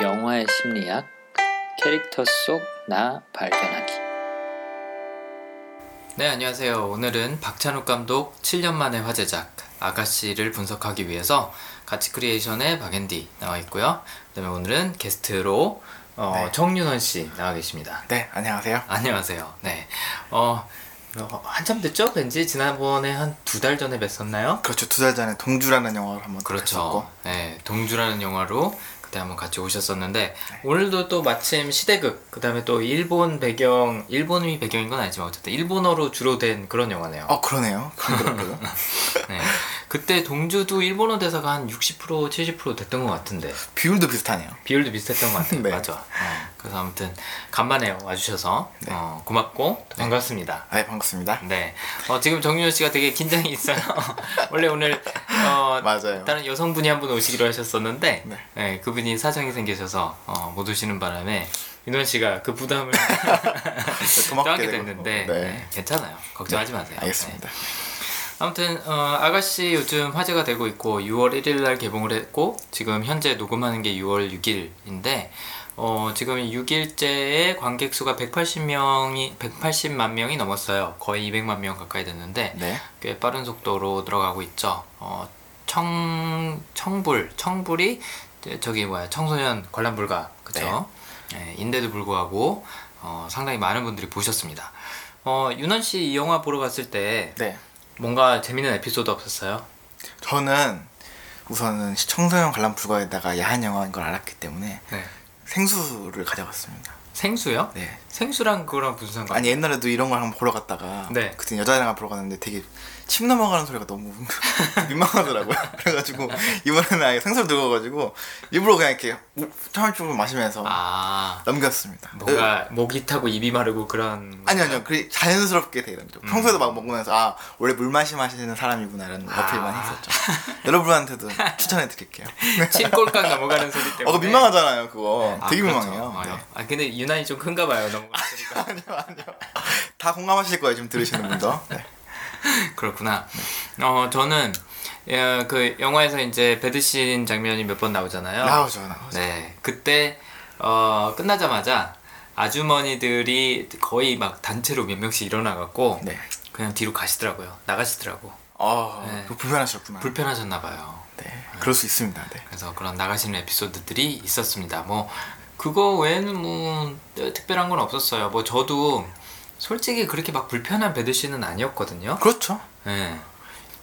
영화의 심리학, 캐릭터 속 나 발견하기. 네, 안녕하세요. 오늘은 박찬욱 감독 7년 만의 화제작 아가씨를 분석하기 위해서 가치 크리에이션의 박앤디 나와 있고요. 그다음에 오늘은 게스트로 어, 네. 정윤원 씨 나와 계십니다. 네, 안녕하세요. 안녕하세요. 네. 어, 어, 한참 됐죠? 왠지 지난번에 한 두 달 전에 뵀었나요? 그렇죠. 두 달 전에 동주라는 영화를 한번 그렇죠. 했었고. 네, 동주라는 영화로 그때 한번 같이 오셨었는데 네. 오늘도 또 마침 시대극 그다음에 또 일본 배경 일본이 배경인 건 아니지만 어쨌든 일본어로 주로 된 그런 영화네요. 어, 그러네요. 그렇고요. 네. 그때 동주도 일본어 대사가 한 60% 70% 됐던 것 같은데 비율도 비슷하네요. 비율도 비슷했던 것 같아요. 네. 맞아. 어, 그래서 아무튼 간만에 와주셔서 네. 어, 고맙고 또 반갑습니다. 네, 반갑습니다. 네. 어, 지금 정윤호 씨가 되게 긴장이 있어요. 원래 오늘 어, 맞아요. 다른 여성분이 한 분 오시기로 하셨었는데 네. 네, 그분이 사정이 생기셔서 어, 못 오시는 바람에 윤원 씨가 그 부담을 되고. 됐는데 네. 네, 괜찮아요. 걱정하지 마세요. 알겠습니다. 네. 아무튼 어, 아가씨 요즘 화제가 되고 있고 6월 1일 날 개봉을 했고 지금 현재 녹음하는 게 6월 6일인데 어, 지금 6일째에 관객 수가 180명이 180만 명이 넘었어요. 거의 200만 명 가까이 됐는데 네. 꽤 빠른 속도로 들어가고 있죠. 어, 청 청불 청불이 저기 뭐야 청소년 관람 불가 그죠? 네, 인데도 불구하고 어, 상당히 많은 분들이 보셨습니다. 어, 윤원 씨 이 영화 보러 갔을 때 네. 뭔가 재밌는 에피소드 없었어요? 저는 우선은 청소년 관람 불가에다가 야한 영화인 걸 알았기 때문에 네. 생수를 가져갔습니다. 생수요? 네. 생수랑 그거랑 무슨 상관? 아니 옛날에도 이런 걸 한번 보러 갔다가 네. 그때 여자 영화 보러 갔는데 되게 침 넘어가는 소리가 너무 민망하더라고요. 그래가지고 이번에는 아예 생수를 들고 가가지고 일부러 그냥 이렇게 차물쭈물 마시면서 아 넘겼습니다. 뭔가 목이 타고 입이 마르고 그런 아니 아니요 그 자연스럽게 되는 거죠 음. 평소에도 막 먹으면서 아 원래 물 마시 마시는 사람이구나 이런 아. 어필 많이 했었죠 여러분한테도 추천해 드릴게요 침꼴깍 넘어가는 소리 때문에 어 민망하잖아요 그거 아, 되게 그렇죠. 민망해요 어, 네. 아 근데 유난히 좀 큰가 봐요 넘어가니까 아니요 아니요 다 공감하실 거예요 지금 들으시는 분도 네. 그렇구나. 어 저는 예, 그 영화에서 이제 배드신 장면이 몇 번 나오잖아요. 나오죠 나오죠 네, 그때 어 끝나자마자 아주머니들이 거의 막 단체로 몇 명씩 일어나갖고 네. 그냥 뒤로 가시더라고요. 나가시더라고. 어 네. 불편하셨구나 불편하셨나 봐요. 네 그럴 수 있습니다 네. 그래서 그런 나가시는 에피소드들이 있었습니다. 뭐 그거 외에는 뭐 특별한 건 없었어요. 뭐 저도 솔직히 그렇게 막 불편한 배드신은 아니었거든요. 그렇죠 네.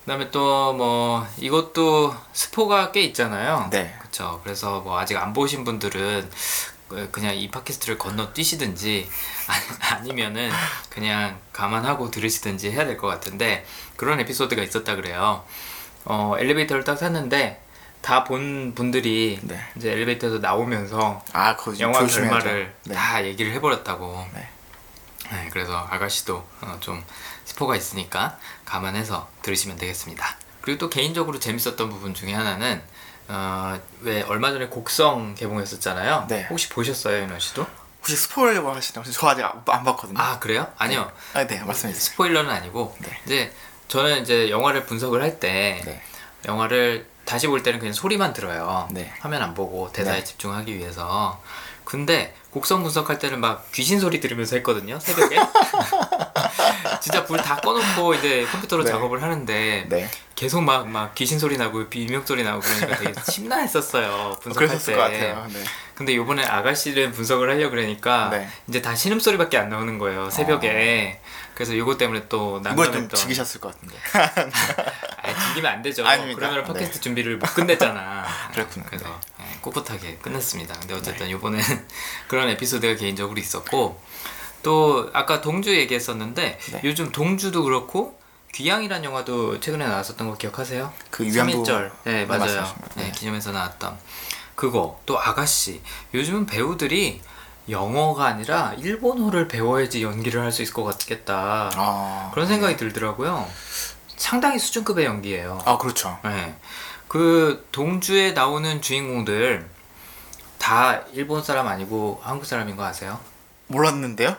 그다음에 또 뭐 이것도 스포가 꽤 있잖아요. 네. 그렇죠. 그래서 뭐 아직 안 보신 분들은 그- 그냥 이 팟캐스트를 건너 뛰시든지 아니- 아니면은 그냥 감안하고 들으시든지 해야 될 것 같은데 그런 에피소드가 있었다 그래요. 어 엘리베이터를 딱 탔는데 다 본 분들이 네. 이제 엘리베이터에서 나오면서 아 영화 조심해야죠. 결말을 네. 다 얘기를 해버렸다고. 네. 네, 그래서 아가씨도 어, 좀 스포가 있으니까 감안해서 들으시면 되겠습니다. 그리고 또 개인적으로 재밌었던 부분 중에 하나는 어, 왜 얼마 전에 곡성 개봉했었잖아요. 네. 혹시 보셨어요, 윤호 씨도? 혹시 스포일러 하시나요? 저 아직 안, 안 봤거든요 아 그래요? 아니요. 아, 네 말씀해 주세요 스포일러는 아니고 네. 이제 저는 이제 영화를 분석을 할때 네. 영화를 다시 볼 때는 그냥 소리만 들어요. 네. 화면 안 보고 대사에 네. 집중하기 위해서. 근데 곡성 분석할 때는 막 귀신 소리 들으면서 했거든요. 새벽에. 진짜 불 다 꺼놓고 이제 컴퓨터로 네. 작업을 하는데 네 계속 막 막 귀신 소리 나고 비명 소리 나고 그러니까 되게 심란했었어요. 분석할 그러셨을 때. 것 같아요 네. 근데 요번에 아가씨를 분석을 하려 그러니까 네. 이제 다 신음 소리밖에 안 나오는 거예요. 새벽에. 그래서 요거 때문에 또 난감했던. 즐기셨을 것 같은데 아니, 즐기면 안 되죠. 아닙니다. 그러면 네. 팟캐스트 준비를 못 끝냈잖아. 그렇구나. 그래서 네, 꿋꿋하게 끝냈습니다. 근데 어쨌든 네. 이번엔 그런 에피소드가 개인적으로 있었고 또 아까 동주 얘기했었는데 네. 요즘 동주도 그렇고 귀향이란 영화도 최근에 나왔었던 거 기억하세요? 그 위안부 3.1절. 네, 맞아요. 네, 네. 기념해서 나왔던 그거 또 아가씨. 요즘은 배우들이 영어가 아니라 일본어를 배워야지 연기를 할 수 있을 것 같겠다. 아 그런 생각이 들더라고요. 상당히 수준급의 연기예요. 아 그렇죠 네. 그 동주에 나오는 주인공들 다 일본 사람 아니고 한국 사람인 거 아세요? 몰랐는데요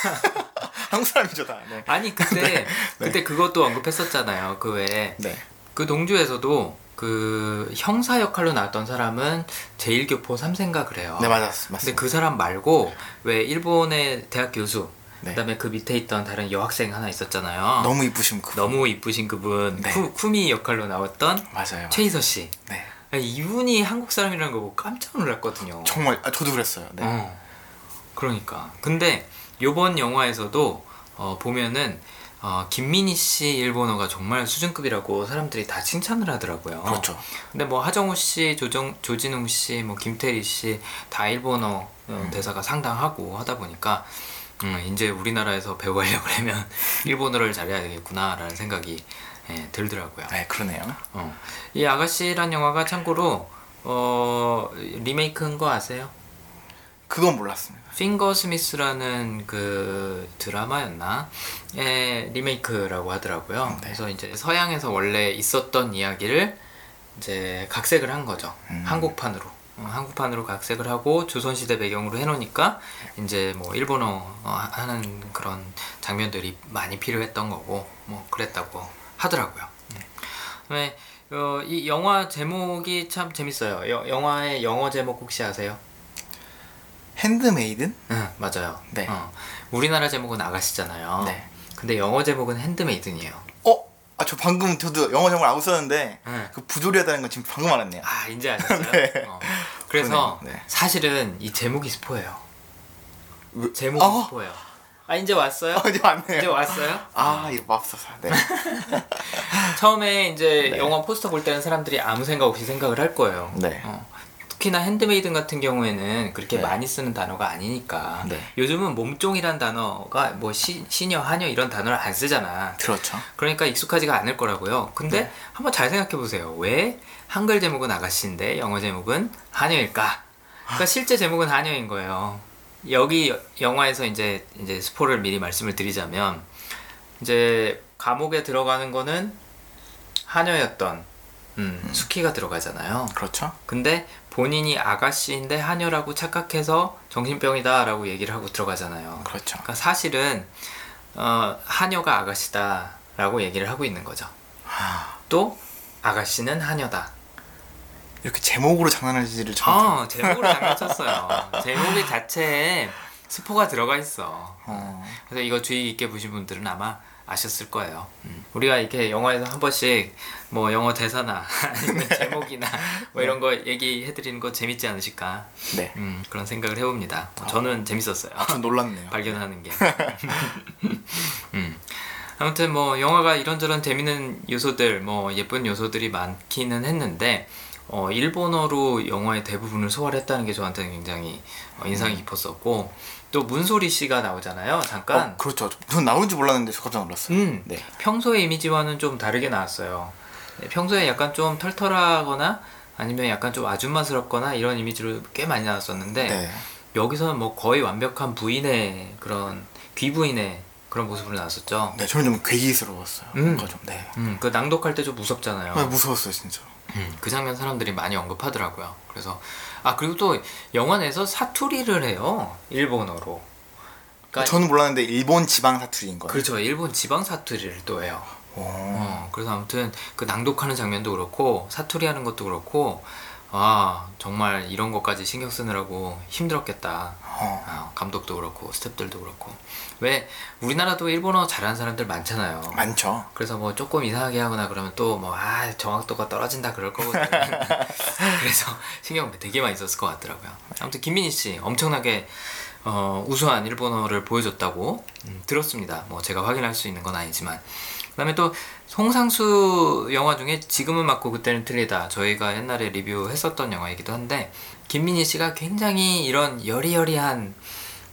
한국 사람이죠 다 네. 아니 그때 그때 그것도 언급했었잖아요. 그 외에 네. 그 농주에서도 그 형사 역할로 나왔던 사람은 제일교포 3세인가 그래요. 네 맞았 맞습니다. 근데 그 사람 말고 왜 일본의 대학 교수 네. 그다음에 그 밑에 있던 다른 여학생 하나 있었잖아요. 너무 이쁘신 그 너무 이쁘신 그분 네. 쿠, 쿠미 역할로 나왔던 맞아요. 최희서 씨. 네 이분이 한국 사람이라는 거 보고 깜짝 놀랐거든요. 정말 아, 저도 그랬어요. 네. 어. 그러니까. 근데 요번 영화에서도 어, 보면은 어, 김민희 씨 일본어가 정말 수준급이라고 사람들이 다 칭찬을 하더라고요. 그렇죠. 근데 뭐 하정우 씨, 조정, 조진웅 씨, 뭐 김태리 씨 다 일본어 어, 음. 대사가 상당하고 하다 보니까 음, 이제 우리나라에서 배우려고 하면 일본어를 잘해야 되겠구나라는 생각이 예, 들더라고요. 네 그러네요. 어. 이 아가씨란 영화가 참고로 어, 리메이크인 거 아세요? 그건 몰랐습니다. 핑거 스미스라는 그 드라마였나? 의 리메이크라고 하더라고요. 네. 그래서 이제 서양에서 원래 있었던 이야기를 이제 각색을 한 거죠. 음. 한국판으로. 어, 한국판으로 각색을 하고 조선시대 배경으로 해놓으니까 이제 뭐 일본어 어, 하는 그런 장면들이 많이 필요했던 거고 뭐 그랬다고 하더라고요. 음. 그다음에 어, 이 영화 제목이 참 재밌어요. 여- 영화의 영어 제목 혹시 아세요? 핸드메이든? 응 맞아요. 네. 어, 우리나라 제목은 아가씨잖아요. 네. 근데 영어 제목은 핸드메이든이에요. 어? 아저 방금 저도 영어 정말 알고 썼는데 네. 그 부조리하다는 건 지금 방금 알았네요. 아 이제 아셨어요? 네. 어. 그래서. 네. 사실은 이 제목이 스포예요. 왜- 제목이 아. 스포예요. 아 이제 왔어요? 어, 이제 왔네요. 이제 왔어요? 아 이거 맙소사. 네. 처음에 이제 네. 영화 포스터 볼 때는 사람들이 아무 생각 없이 생각을 할 거예요. 네. 어. 특히나 핸드메이든 같은 경우에는 그렇게 네. 많이 쓰는 단어가 아니니까 네. 요즘은 몸종이란 단어가 뭐 시, 시녀, 하녀 이런 단어를 안 쓰잖아. 그렇죠. 그러니까 익숙하지가 않을 거라고요. 근데 네. 한번 잘 생각해 보세요. 왜 한글 제목은 아가씨인데 영어 제목은 하녀일까? 그러니까 실제 제목은 하녀인 거예요. 여기 여- 영화에서 이제 이제 스포를 미리 말씀을 드리자면 이제 감옥에 들어가는 거는 하녀였던 음, 수키가 들어가잖아요. 그렇죠. 근데 본인이 아가씨인데 하녀라고 착각해서 정신병이다라고 얘기를 하고 들어가잖아요. 그렇죠. 그러니까 사실은 어, 하녀가 아가씨다라고 얘기를 하고 있는 거죠. 또 아가씨는 하녀다. 이렇게 제목으로 장난하지를 처음. 어, 제목으로 장난쳤어요. 제목의 자체에 스포가 들어가 있어. 어. 그래서 이거 주의 깊게 보신 분들은 아마 아셨을 거예요. 음. 우리가 이렇게 영화에서 한 번씩 뭐 영어 대사나 아니면 제목이나 뭐 이런 거 얘기해 드리는 거 재밌지 않으실까? 네. 음, 그런 생각을 해봅니다. 어, 저는 재밌었어요. 좀 놀랐네요. 발견하는 게. 음. 아무튼 뭐 영화가 이런저런 재밌는 요소들, 뭐 예쁜 요소들이 많기는 했는데 어, 일본어로 영화의 대부분을 소화를 했다는 게 저한테는 굉장히 어, 인상이 깊었었고 또 문소리 씨가 나오잖아요. 잠깐. 어, 그렇죠. 전 나온 줄 몰랐는데 저 깜짝 놀랐어요. 음, 네. 평소의 이미지와는 좀 다르게 나왔어요. 네, 평소에 약간 좀 털털하거나 아니면 약간 좀 아줌마스럽거나 이런 이미지로 꽤 많이 나왔었는데 네. 여기서는 뭐 거의 완벽한 부인의 그런 귀부인의 그런 모습으로 나왔었죠. 네, 저는 좀 괴기스러웠어요. 음. 뭔가 좀 네. 음, 그 낭독할 때 좀 무섭잖아요. 네, 무서웠어요, 진짜. 음, 그 장면 사람들이 많이 언급하더라고요. 그래서 아 그리고 또 영화 내에서 사투리를 해요 일본어로. 그러니까 저는 몰랐는데 일본 지방 사투리인 거예요. 그렇죠 일본 지방 사투리를 또 해요. 오. 어, 그래서 아무튼 그 낭독하는 장면도 그렇고 사투리 하는 것도 그렇고 아 정말 이런 것까지 신경 쓰느라고 힘들었겠다. 어. 아, 감독도 그렇고 스탭들도 그렇고 왜 우리나라도 일본어 잘하는 사람들 많잖아요. 많죠. 그래서 뭐 조금 이상하게 하거나 그러면 또 뭐 아 정확도가 떨어진다 그럴 거거든요. 그래서 신경 되게 많이 썼을 것 같더라고요. 아무튼 김민희 씨 엄청나게 어, 우수한 일본어를 보여줬다고 음, 들었습니다. 뭐 제가 확인할 수 있는 건 아니지만 그다음에 또 송상수 영화 중에 지금은 맞고 그때는 틀리다 저희가 옛날에 리뷰했었던 영화이기도 한데 김민희 씨가 굉장히 이런 여리여리한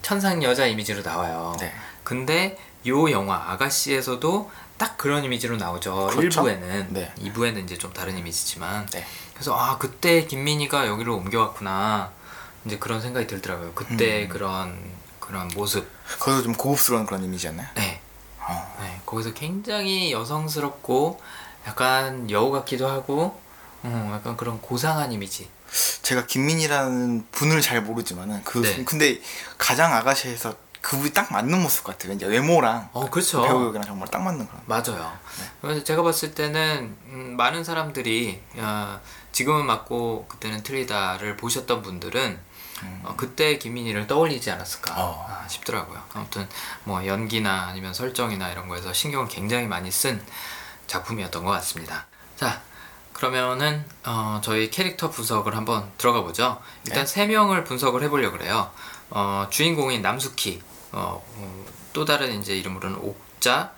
천상 여자 이미지로 나와요. 네. 근데 요 영화 아가씨에서도 딱 그런 이미지로 나오죠. 그렇죠. 1부에는 네. 2부에는 이제 좀 다른 이미지지만 네. 그래서 아 그때 김민희가 여기로 옮겨왔구나 이제 그런 생각이 들더라고요. 그때 음. 그런 그런 모습. 거기서 좀 고급스러운 그런 이미지였나요? 네. 어. 네. 거기서 굉장히 여성스럽고 약간 여우 같기도 하고 음, 약간 그런 고상한 이미지. 제가 김민이라는 분을 잘 모르지만은 그 네. 근데 가장 아가씨에서 그분이 딱 맞는 모습 같아요. 왠지 외모랑 어 그렇죠. 배우랑 정말 딱 맞는 그런. 맞아요. 그래서 제가 봤을 때는 음, 많은 사람들이 어, 지금은 맞고 그때는 틀리다를 보셨던 분들은 어, 그때 김민희를 떠올리지 않았을까 어. 아, 싶더라고요. 아무튼 뭐 연기나 아니면 설정이나 이런 거에서 신경을 굉장히 많이 쓴 작품이었던 것 같습니다. 자. 그러면은 어, 저희 캐릭터 분석을 한번 들어가 보죠. 일단 네. 세 명을 분석을 해보려고 그래요. 어, 주인공인 남수키, 어, 어, 또 다른 이제 이름으로는 옥자,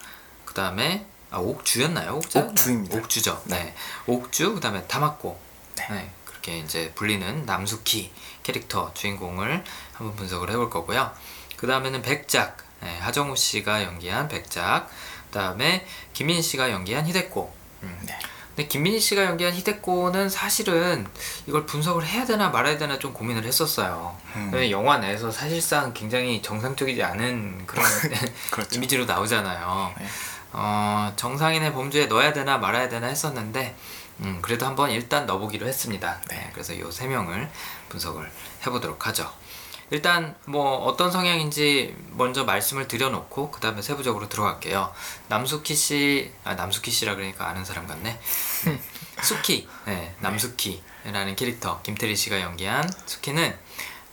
그 다음에 아, 옥주였나요? 옥자? 옥주입니다. 옥주죠. 네, 옥주, 그 다음에 타마코. 네. 네, 그렇게 이제 불리는 남수키 캐릭터 주인공을 한번 분석을 해볼 거고요. 그 다음에는 백작, 네, 하정우 씨가 연기한 백작, 그 다음에 김민 씨가 연기한 히데코. 음. 네. 근데 김민희 씨가 연기한 히데코는 사실은 이걸 분석을 해야 되나 말아야 되나 좀 고민을 했었어요. 음. 영화 내에서 사실상 굉장히 정상적이지 않은 그런 그렇죠. 이미지로 나오잖아요. 네. 어, 정상인의 범주에 넣어야 되나 말아야 되나 했었는데 음, 그래도 한번 일단 넣어보기로 했습니다. 네, 그래서 이 세 명을 분석을 해보도록 하죠. 일단 뭐 어떤 성향인지 먼저 말씀을 드려놓고 그 다음에 세부적으로 들어갈게요. 남수키 씨, 아 남수키 씨라 그러니까 아는 사람 같네. 네. 수키, 네, 남수키라는 캐릭터 김태리 씨가 연기한 수키는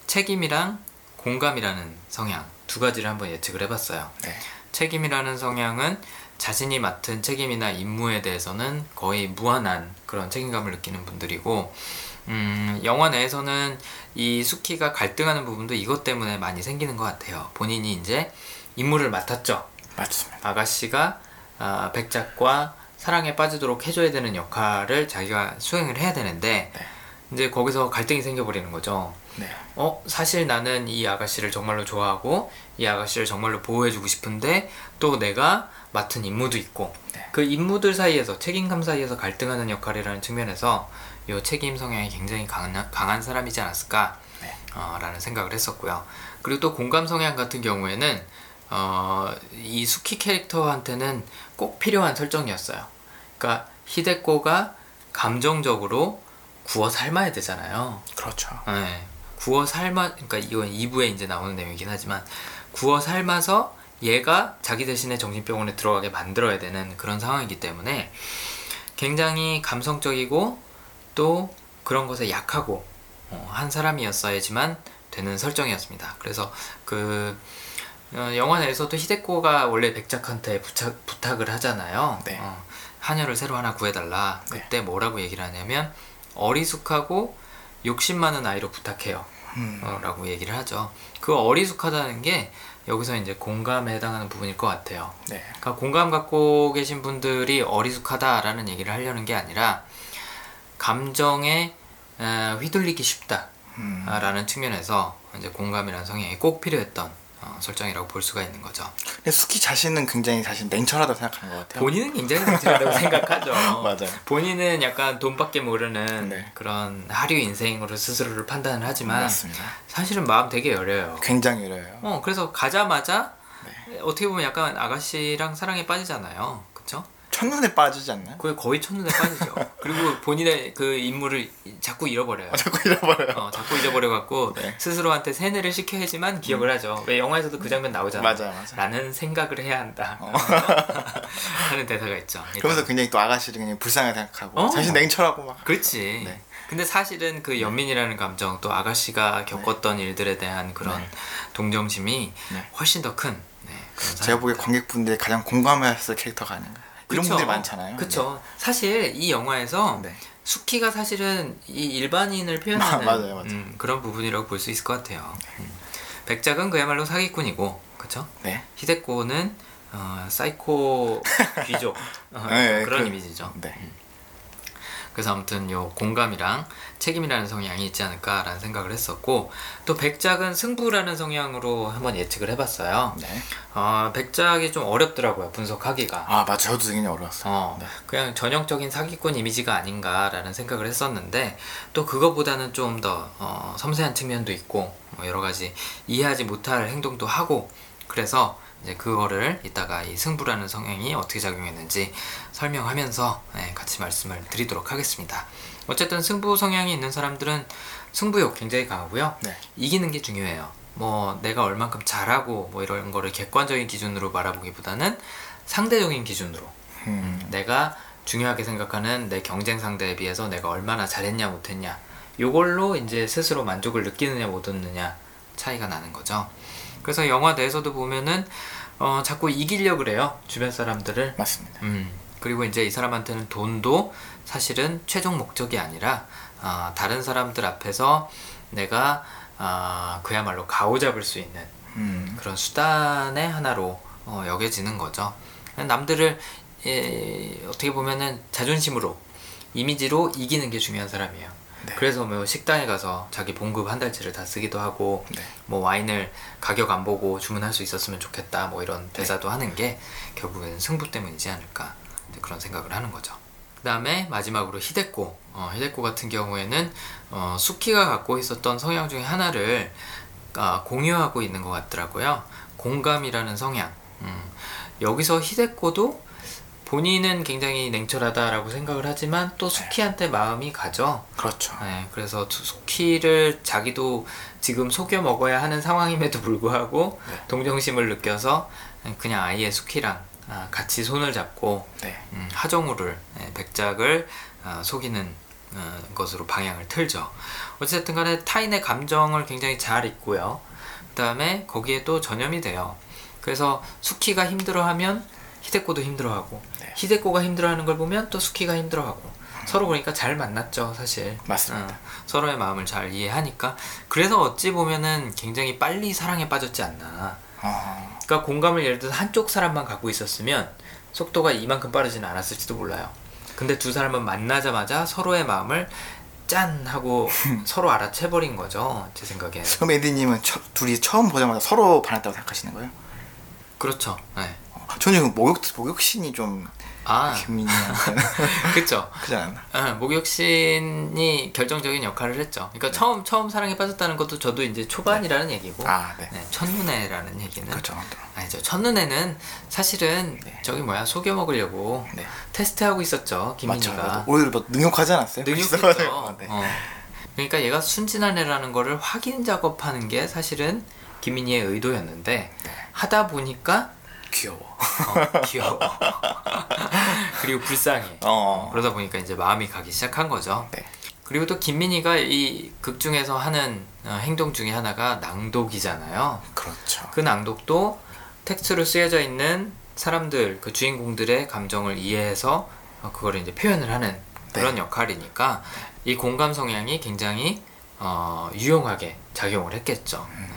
책임이랑 공감이라는 성향 두 가지를 한번 예측을 해봤어요. 네. 책임이라는 성향은 자신이 맡은 책임이나 임무에 대해서는 거의 무한한 그런 책임감을 느끼는 분들이고 음, 영화 내에서는 이 수키가 갈등하는 부분도 이것 때문에 많이 생기는 것 같아요. 본인이 이제 임무를 맡았죠. 맞습니다. 아가씨가 아, 백작과 사랑에 빠지도록 해줘야 되는 역할을 자기가 수행을 해야 되는데 네. 이제 거기서 갈등이 생겨버리는 거죠. 네. 어 사실 나는 이 아가씨를 정말로 좋아하고 이 아가씨를 정말로 보호해주고 싶은데 또 내가 맡은 임무도 있고 네. 그 임무들 사이에서 책임감 사이에서 갈등하는 역할이라는 측면에서 이 책임 성향이 굉장히 강한, 강한 사람이지 않았을까 네. 어, 라는 생각을 했었고요 그리고 또 공감 성향 같은 경우에는 어, 이 수키 캐릭터한테는 꼭 필요한 설정이었어요 그러니까 히데코가 감정적으로 구워 삶아야 되잖아요 그렇죠. 네. 구워 삶아 그러니까 이건 2부에 이제 나오는 내용이긴 하지만 구워 삶아서 얘가 자기 대신에 정신병원에 들어가게 만들어야 되는 그런 상황이기 때문에 굉장히 감성적이고 또 그런 것에 약하고 어, 한 사람이었어야지만 되는 설정이었습니다. 그래서 그 어, 영화 내에서도 히데코가 원래 백작한테 부착, 부탁을 하잖아요. 네. 어, 하녀를 새로 하나 구해달라. 네. 그때 뭐라고 얘기를 하냐면 어리숙하고 욕심 많은 아이로 부탁해요. 음. 어, 라고 얘기를 하죠. 그 어리숙하다는 게 여기서 이제 공감에 해당하는 부분일 것 같아요. 네. 그러니까 공감 갖고 계신 분들이 어리숙하다라는 얘기를 하려는 게 아니라 감정에 에, 휘둘리기 음. 쉽다라는 측면에서 이제 공감이라는 성향이 꼭 필요했던 어, 설정이라고 볼 수가 있는 거죠. 근데 수키 자신은 굉장히 사실 냉철하다고 생각하는 것 같아요. 본인은 굉장히 성실하다고 생각하죠. 맞아요. 본인은 약간 돈밖에 모르는 네. 그런 하류 인생으로 스스로를 판단을 하지만 맞습니다. 사실은 마음 되게 여려요. 굉장히 이래요. 어 그래서 가자마자 네. 어떻게 보면 약간 아가씨랑 사랑에 빠지잖아요. 그쵸? 첫눈에 빠지지 않나요? 그게 거의 첫눈에 빠지죠. 그리고 본인의 그 임무를 자꾸 잃어버려요. 아, 자꾸 잃어버려요. 어, 자꾸 잊어버려갖고 네. 스스로한테 세뇌를 시켜야지만 기억을 하죠. 왜 영화에서도 그 장면 나오잖아. 맞아요, 맞아요. 라는 생각을 해야 한다. 어. 하는 대사가 있죠. 그러면서 굉장히 또 아가씨를 굉장히 불쌍하게 생각하고 어. 자신 냉철하고 막 그렇지. 네. 근데 사실은 그 연민이라는 감정 또 아가씨가 겪었던 일들에 대한 그런 네. 동정심이 네. 훨씬 더큰 네, 제가 보기에 관객분들이 가장 공감했을 캐릭터가 아닌가 이런 그쵸. 분들이 많잖아요. 그쵸. 사실 이 영화에서 네. 수키가 사실은 이 일반인을 표현하는 마- 맞아요, 맞아요. 음, 그런 부분이라고 볼 수 있을 것 같아요. 음. 백작은 그야말로 사기꾼이고, 그쵸? 네. 히데코는 어, 사이코 귀족 어, 네, 그런 그- 이미지죠. 네. 그래서 아무튼 요 공감이랑 책임이라는 성향이 있지 않을까라는 생각을 했었고 또 백작은 승부라는 성향으로 한번 예측을 해봤어요. 네. 어, 백작이 좀 어렵더라고요 분석하기가. 아 맞아 저도 굉장히 어려웠어요. 어, 네. 그냥 전형적인 사기꾼 이미지가 아닌가라는 생각을 했었는데 또 그거보다는 좀더 어, 섬세한 측면도 있고 뭐 여러 가지 이해하지 못할 행동도 하고 그래서 이제 그거를 이따가 이 승부라는 성향이 어떻게 작용했는지 설명하면서 네, 같이 말씀을 드리도록 하겠습니다. 어쨌든 승부 성향이 있는 사람들은 승부욕 굉장히 강하고요. 네. 이기는 게 중요해요. 뭐 내가 얼만큼 잘하고 뭐 이런 거를 객관적인 기준으로 바라보기보다는 상대적인 기준으로 음. 내가 중요하게 생각하는 내 경쟁 상대에 비해서 내가 얼마나 잘했냐 못했냐 요걸로 이제 스스로 만족을 느끼느냐 못 얻느냐 차이가 나는 거죠. 그래서 영화 내에서도 보면은 어, 자꾸 이기려 그래요 주변 사람들을. 맞습니다. 음 그리고 이제 이 사람한테는 돈도 사실은 최종 목적이 아니라 아, 다른 사람들 앞에서 내가 아, 그야말로 가오잡을 수 있는 음. 그런 수단의 하나로 어, 여겨지는 거죠. 남들을 예, 어떻게 보면은 자존심으로 이미지로 이기는 게 중요한 사람이에요. 네. 그래서 뭐 식당에 가서 자기 봉급 한 달치를 다 쓰기도 하고 네. 뭐 와인을 가격 안 보고 주문할 수 있었으면 좋겠다 뭐 이런 대사도 하는 게 결국에는 승부 때문이지 않을까 그런 생각을 하는 거죠. 그 다음에 마지막으로 히데코 어, 히데코 같은 경우에는 어, 수키가 갖고 있었던 성향 중에 하나를 아, 공유하고 있는 것 같더라고요. 공감이라는 성향. 음, 여기서 히데코도 본인은 굉장히 냉철하다라고 생각을 하지만 또 수키한테 마음이 가죠. 그렇죠. 네, 그래서 수- 수키를 자기도 지금 속여 먹어야 하는 상황임에도 불구하고 네. 동정심을 느껴서 그냥 아예 수키랑 아, 같이 손을 잡고 네. 음, 하정우를 예, 백작을 아, 속이는 어, 것으로 방향을 틀죠. 어쨌든 간에 타인의 감정을 굉장히 잘 읽고요. 그 다음에 거기에 또 전염이 돼요. 그래서 수키가 힘들어하면 히데코도 힘들어하고 네. 히데코가 힘들어하는 걸 보면 또 수키가 힘들어하고 서로 그러니까 잘 만났죠 사실 맞습니다. 어, 서로의 마음을 잘 이해하니까 그래서 어찌 보면은 굉장히 빨리 사랑에 빠졌지 않나 어. 그러니까 공감을 예를 들어서 한쪽 사람만 갖고 있었으면 속도가 이만큼 빠르지는 않았을지도 몰라요. 근데 두 사람은 만나자마자 서로의 마음을 짠 하고 서로 알아채버린 거죠. 제 생각에. 그럼 에디님은 처, 둘이 처음 보자마자 서로 반했다고 생각하시는 거예요? 그렇죠. 네. 어, 저는 지금 목욕 목욕신이 좀 아, 김민희한테는 그쵸. 그지 않나? 아, 목욕신이 결정적인 역할을 했죠. 그러니까 처음 처음 사랑에 빠졌다는 것도 저도 이제 초반이라는 얘기고, 아, 네. 네, 첫눈에라는 얘기는 그렇죠. 아니죠. 첫눈에는 사실은 네. 저기 뭐야 속여 먹으려고 네. 테스트하고 있었죠. 김민희가. 오히려 뭐 능욕하지 않았어요? 능욕했죠. 네. 어. 그러니까 얘가 순진한 애라는 거를 확인 작업하는 게 사실은 김민희의 의도였는데 네. 하다 보니까 귀여워. 어, 귀여워. 그리고 불쌍해. 어. 그러다 보니까 이제 마음이 가기 시작한 거죠. 네. 그리고 또 김민희가 이 극 중에서 하는 어, 행동 중에 하나가 낭독이잖아요. 그렇죠. 그 낭독도 텍스트로 쓰여져 있는 사람들, 그 주인공들의 감정을 이해해서 어, 그거를 이제 표현을 하는 그런 역할이니까 이 공감 성향이 굉장히 어, 유용하게 작용을 했겠죠. 네.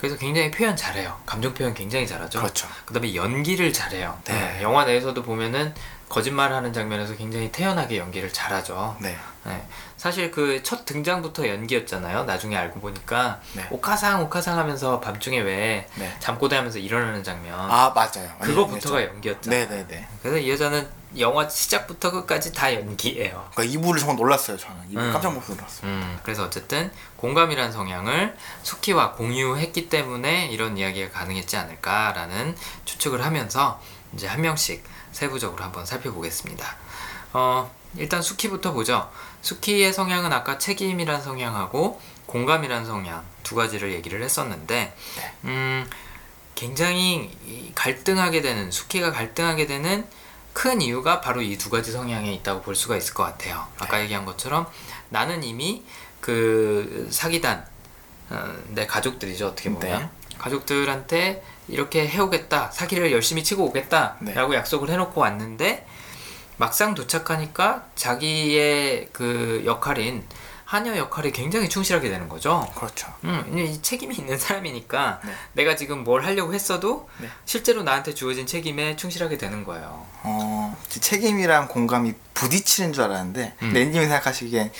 그래서 굉장히 표현 잘해요. 감정 표현 굉장히 잘하죠. 그렇죠. 그다음에 연기를 잘해요. 네. 네, 영화 내에서도 보면은 거짓말하는 장면에서 굉장히 태연하게 연기를 잘하죠. 네. 네. 사실 그 첫 등장부터 연기였잖아요. 나중에 알고 보니까 네. 오카상 오카상 하면서 밤중에 왜 네. 잠꼬대 하면서 일어나는 장면 아 맞아요. 그거부터가 연기였잖아요. 네네네. 그래서 이 여자는 영화 시작부터 끝까지 다 연기예요. 그러니까 이부를 정말 놀랐어요. 저는 이부 음. 깜짝 놀랐어요. 음, 그래서 어쨌든 공감이라는 성향을 수키와 공유했기 때문에 이런 이야기가 가능했지 않을까라는 추측을 하면서 이제 한 명씩 세부적으로 한번 살펴보겠습니다. 어, 일단 수키부터 보죠. 수키의 성향은 아까 책임이란 성향하고 공감이란 성향 두 가지를 얘기를 했었는데, 음, 굉장히 이 갈등하게 되는 수키가 갈등하게 되는 큰 이유가 바로 이 두 가지 성향에 있다고 볼 수가 있을 것 같아요. 아까 얘기한 것처럼 나는 이미 그 사기단 어, 내 가족들이죠 어떻게 보면 네. 가족들한테 이렇게 해오겠다 사기를 열심히 치고 오겠다라고 네. 약속을 해놓고 왔는데 막상 도착하니까 자기의 그 역할인 하녀 역할에 굉장히 충실하게 되는 거죠. 그렇죠. 음, 이 책임이 있는 사람이니까 네. 내가 지금 뭘 하려고 했어도 네. 실제로 나한테 주어진 책임에 충실하게 되는 거예요. 어 책임이랑 공감이 부딪히는 줄 알았는데 음. 랜님이 생각하시기엔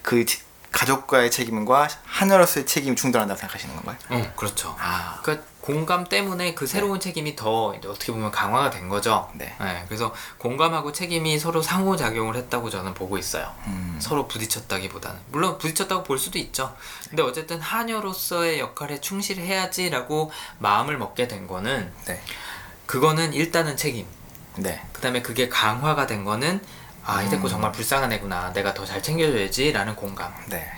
그 지- 가족과의 책임과 하나로서의 책임이 충돌한다고 생각하시는 건가요? 어, 그렇죠. 아 그러니까 공감 때문에 그 새로운 책임이 더 어떻게 보면 강화가 된 거죠. 네. 그래서 공감하고 책임이 서로 상호작용을 했다고 저는 보고 있어요. 음. 서로 부딪혔다기보다는 물론 부딪혔다고 볼 수도 있죠. 근데 어쨌든 하녀로서의 역할에 충실해야지라고 마음을 먹게 된 거는 네. 그거는 일단은 책임. 네. 그다음에 그게 강화가 된 거는 아 음. 이대코 정말 불쌍한 애구나. 내가 더 잘 챙겨줘야지라는 공감. 네.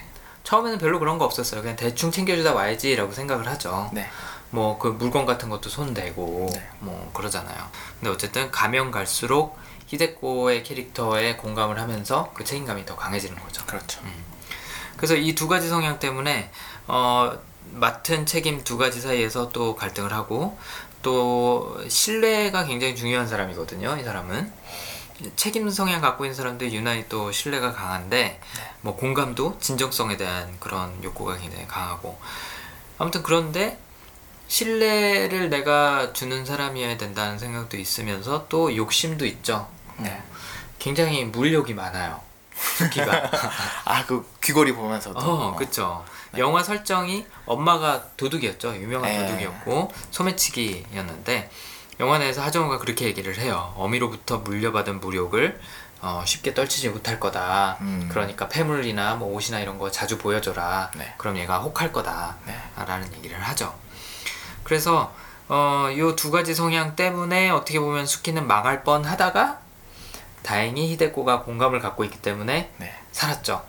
처음에는 별로 그런 거 없었어요. 그냥 대충 챙겨주다 와야지라고 생각을 하죠. 네. 뭐 그 물건 같은 것도 손대고 네. 뭐 그러잖아요. 근데 어쨌든 가면 갈수록 히데코의 캐릭터에 공감을 하면서 그 책임감이 더 강해지는 거죠. 그렇죠. 그래서 이 두 가지 성향 때문에 어, 맡은 책임 두 가지 사이에서 또 갈등을 하고 또 신뢰가 굉장히 중요한 사람이거든요. 이 사람은 책임 성향 갖고 있는 사람들 유난히 또 신뢰가 강한데 뭐 공감도 진정성에 대한 그런 욕구가 굉장히 강하고 아무튼 그런데 신뢰를 내가 주는 사람이어야 된다는 생각도 있으면서 또 욕심도 있죠. 네. 굉장히 물욕이 많아요. 수키가. 아 그 귀걸이 보면서도. 어, 그쵸. 영화 설정이 엄마가 도둑이었죠. 유명한 네. 도둑이었고 소매치기였는데 영화 내에서 하정우가 그렇게 얘기를 해요. 어미로부터 물려받은 무력을 어, 쉽게 떨치지 못할 거다. 음. 그러니까 폐물이나 뭐 옷이나 이런 거 자주 보여줘라. 네. 그럼 얘가 혹할 거다. 네. 라는 얘기를 하죠. 그래서 어, 요 두 가지 성향 때문에 어떻게 보면 수키는 망할 뻔 하다가 다행히 히데코가 공감을 갖고 있기 때문에 네. 살았죠.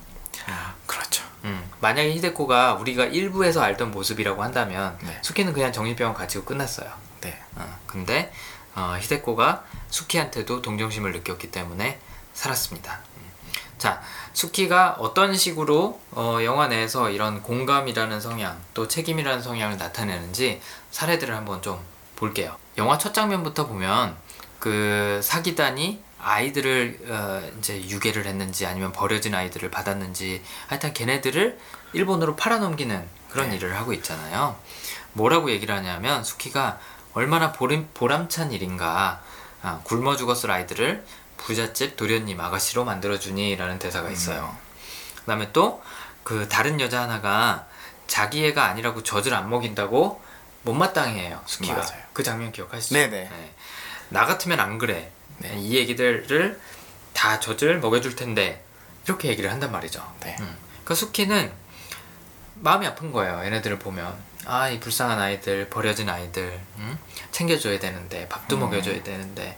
그렇죠. 음, 만약에 히데코가 우리가 일부에서 알던 모습이라고 한다면 네. 수키는 그냥 정신병원 가지고 끝났어요. 네. 어, 근데 어, 히데코가 수키한테도 동정심을 느꼈기 때문에 살았습니다. 음. 자, 수키가 어떤 식으로 어, 영화 내에서 이런 공감이라는 성향 또 책임이라는 성향을 나타내는지 사례들을 한번 좀 볼게요. 영화 첫 장면부터 보면 그 사기단이 아이들을 어, 이제 유괴를 했는지 아니면 버려진 아이들을 받았는지 하여튼 걔네들을 일본으로 팔아넘기는 그런 네. 일을 하고 있잖아요. 뭐라고 얘기를 하냐면 수키가 얼마나 보람, 보람찬 일인가 아, 굶어 죽었을 아이들을 부잣집 도련님 아가씨로 만들어주니라는 대사가 있어요. 그 다음에 또 그 다른 여자 하나가 자기 애가 아니라고 젖을 안 먹인다고 못마땅해해요 수키가 맞아요. 그 장면 기억하시죠? 네네. 나 같으면 안 그래 네. 이 얘기들을 다 젖을 먹여줄 텐데 이렇게 얘기를 한단 말이죠 네. 음. 그 수키는 마음이 아픈 거예요 얘네들을 보면 아 이 불쌍한 아이들 버려진 아이들 음? 챙겨줘야 되는데 밥도 음. 먹여줘야 되는데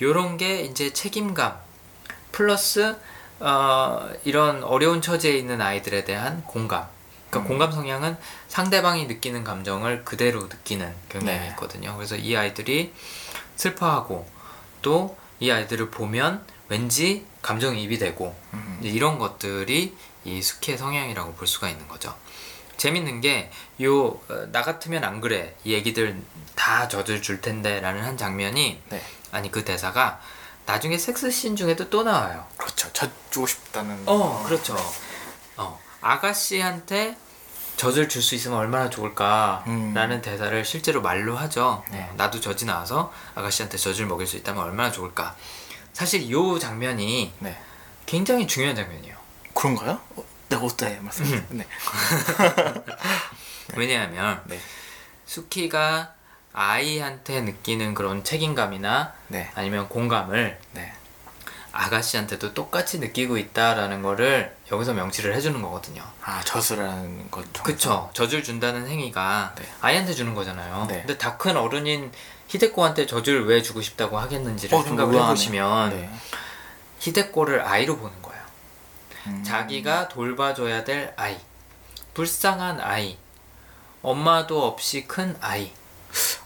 요런 게 이제 책임감 플러스 어, 이런 어려운 처지에 있는 아이들에 대한 공감 그러니까 음. 공감 성향은 상대방이 느끼는 감정을 그대로 느끼는 경향이 네. 있거든요 그래서 이 아이들이 슬퍼하고 또 이 아이들을 보면 왠지 감정이입이 되고 음. 이런 것들이 이 수키의 성향이라고 볼 수가 있는 거죠. 재밌는 게 요 나 같으면 안 그래 이 얘기들 다 젖을 줄 텐데라는 한 장면이 네. 아니 그 대사가 나중에 섹스씬 중에도 또 나와요. 그렇죠. 젖 주고 싶다는. 어 그렇죠. 어 아가씨한테 젖을 줄 수 있으면 얼마나 좋을까라는 음. 대사를 실제로 말로 하죠. 네. 어, 나도 젖이 나와서 아가씨한테 젖을 먹일 수 있다면 얼마나 좋을까. 사실 요 장면이 네. 굉장히 중요한 장면이에요. 그런가요? 어, 네, 어때. 음. 네. 왜냐하면 네. 수키가 아이한테 느끼는 그런 책임감이나 네. 아니면 공감을 네. 아가씨한테도 똑같이 느끼고 있다라는 거를 여기서 명시를 해주는 거거든요. 아 저수라는 거죠. 그쵸. 젖을 준다는 행위가 네. 아이한테 주는 거잖아요. 네. 근데 다 큰 어른인 히데코한테 젖을 왜 주고 싶다고 하겠는지를 어, 좀 생각을 의아하네. 해보시면 네. 히데코를 아이로 보는 거예요. 음. 자기가 돌봐줘야 될 아이. 불쌍한 아이. 엄마도 없이 큰 아이.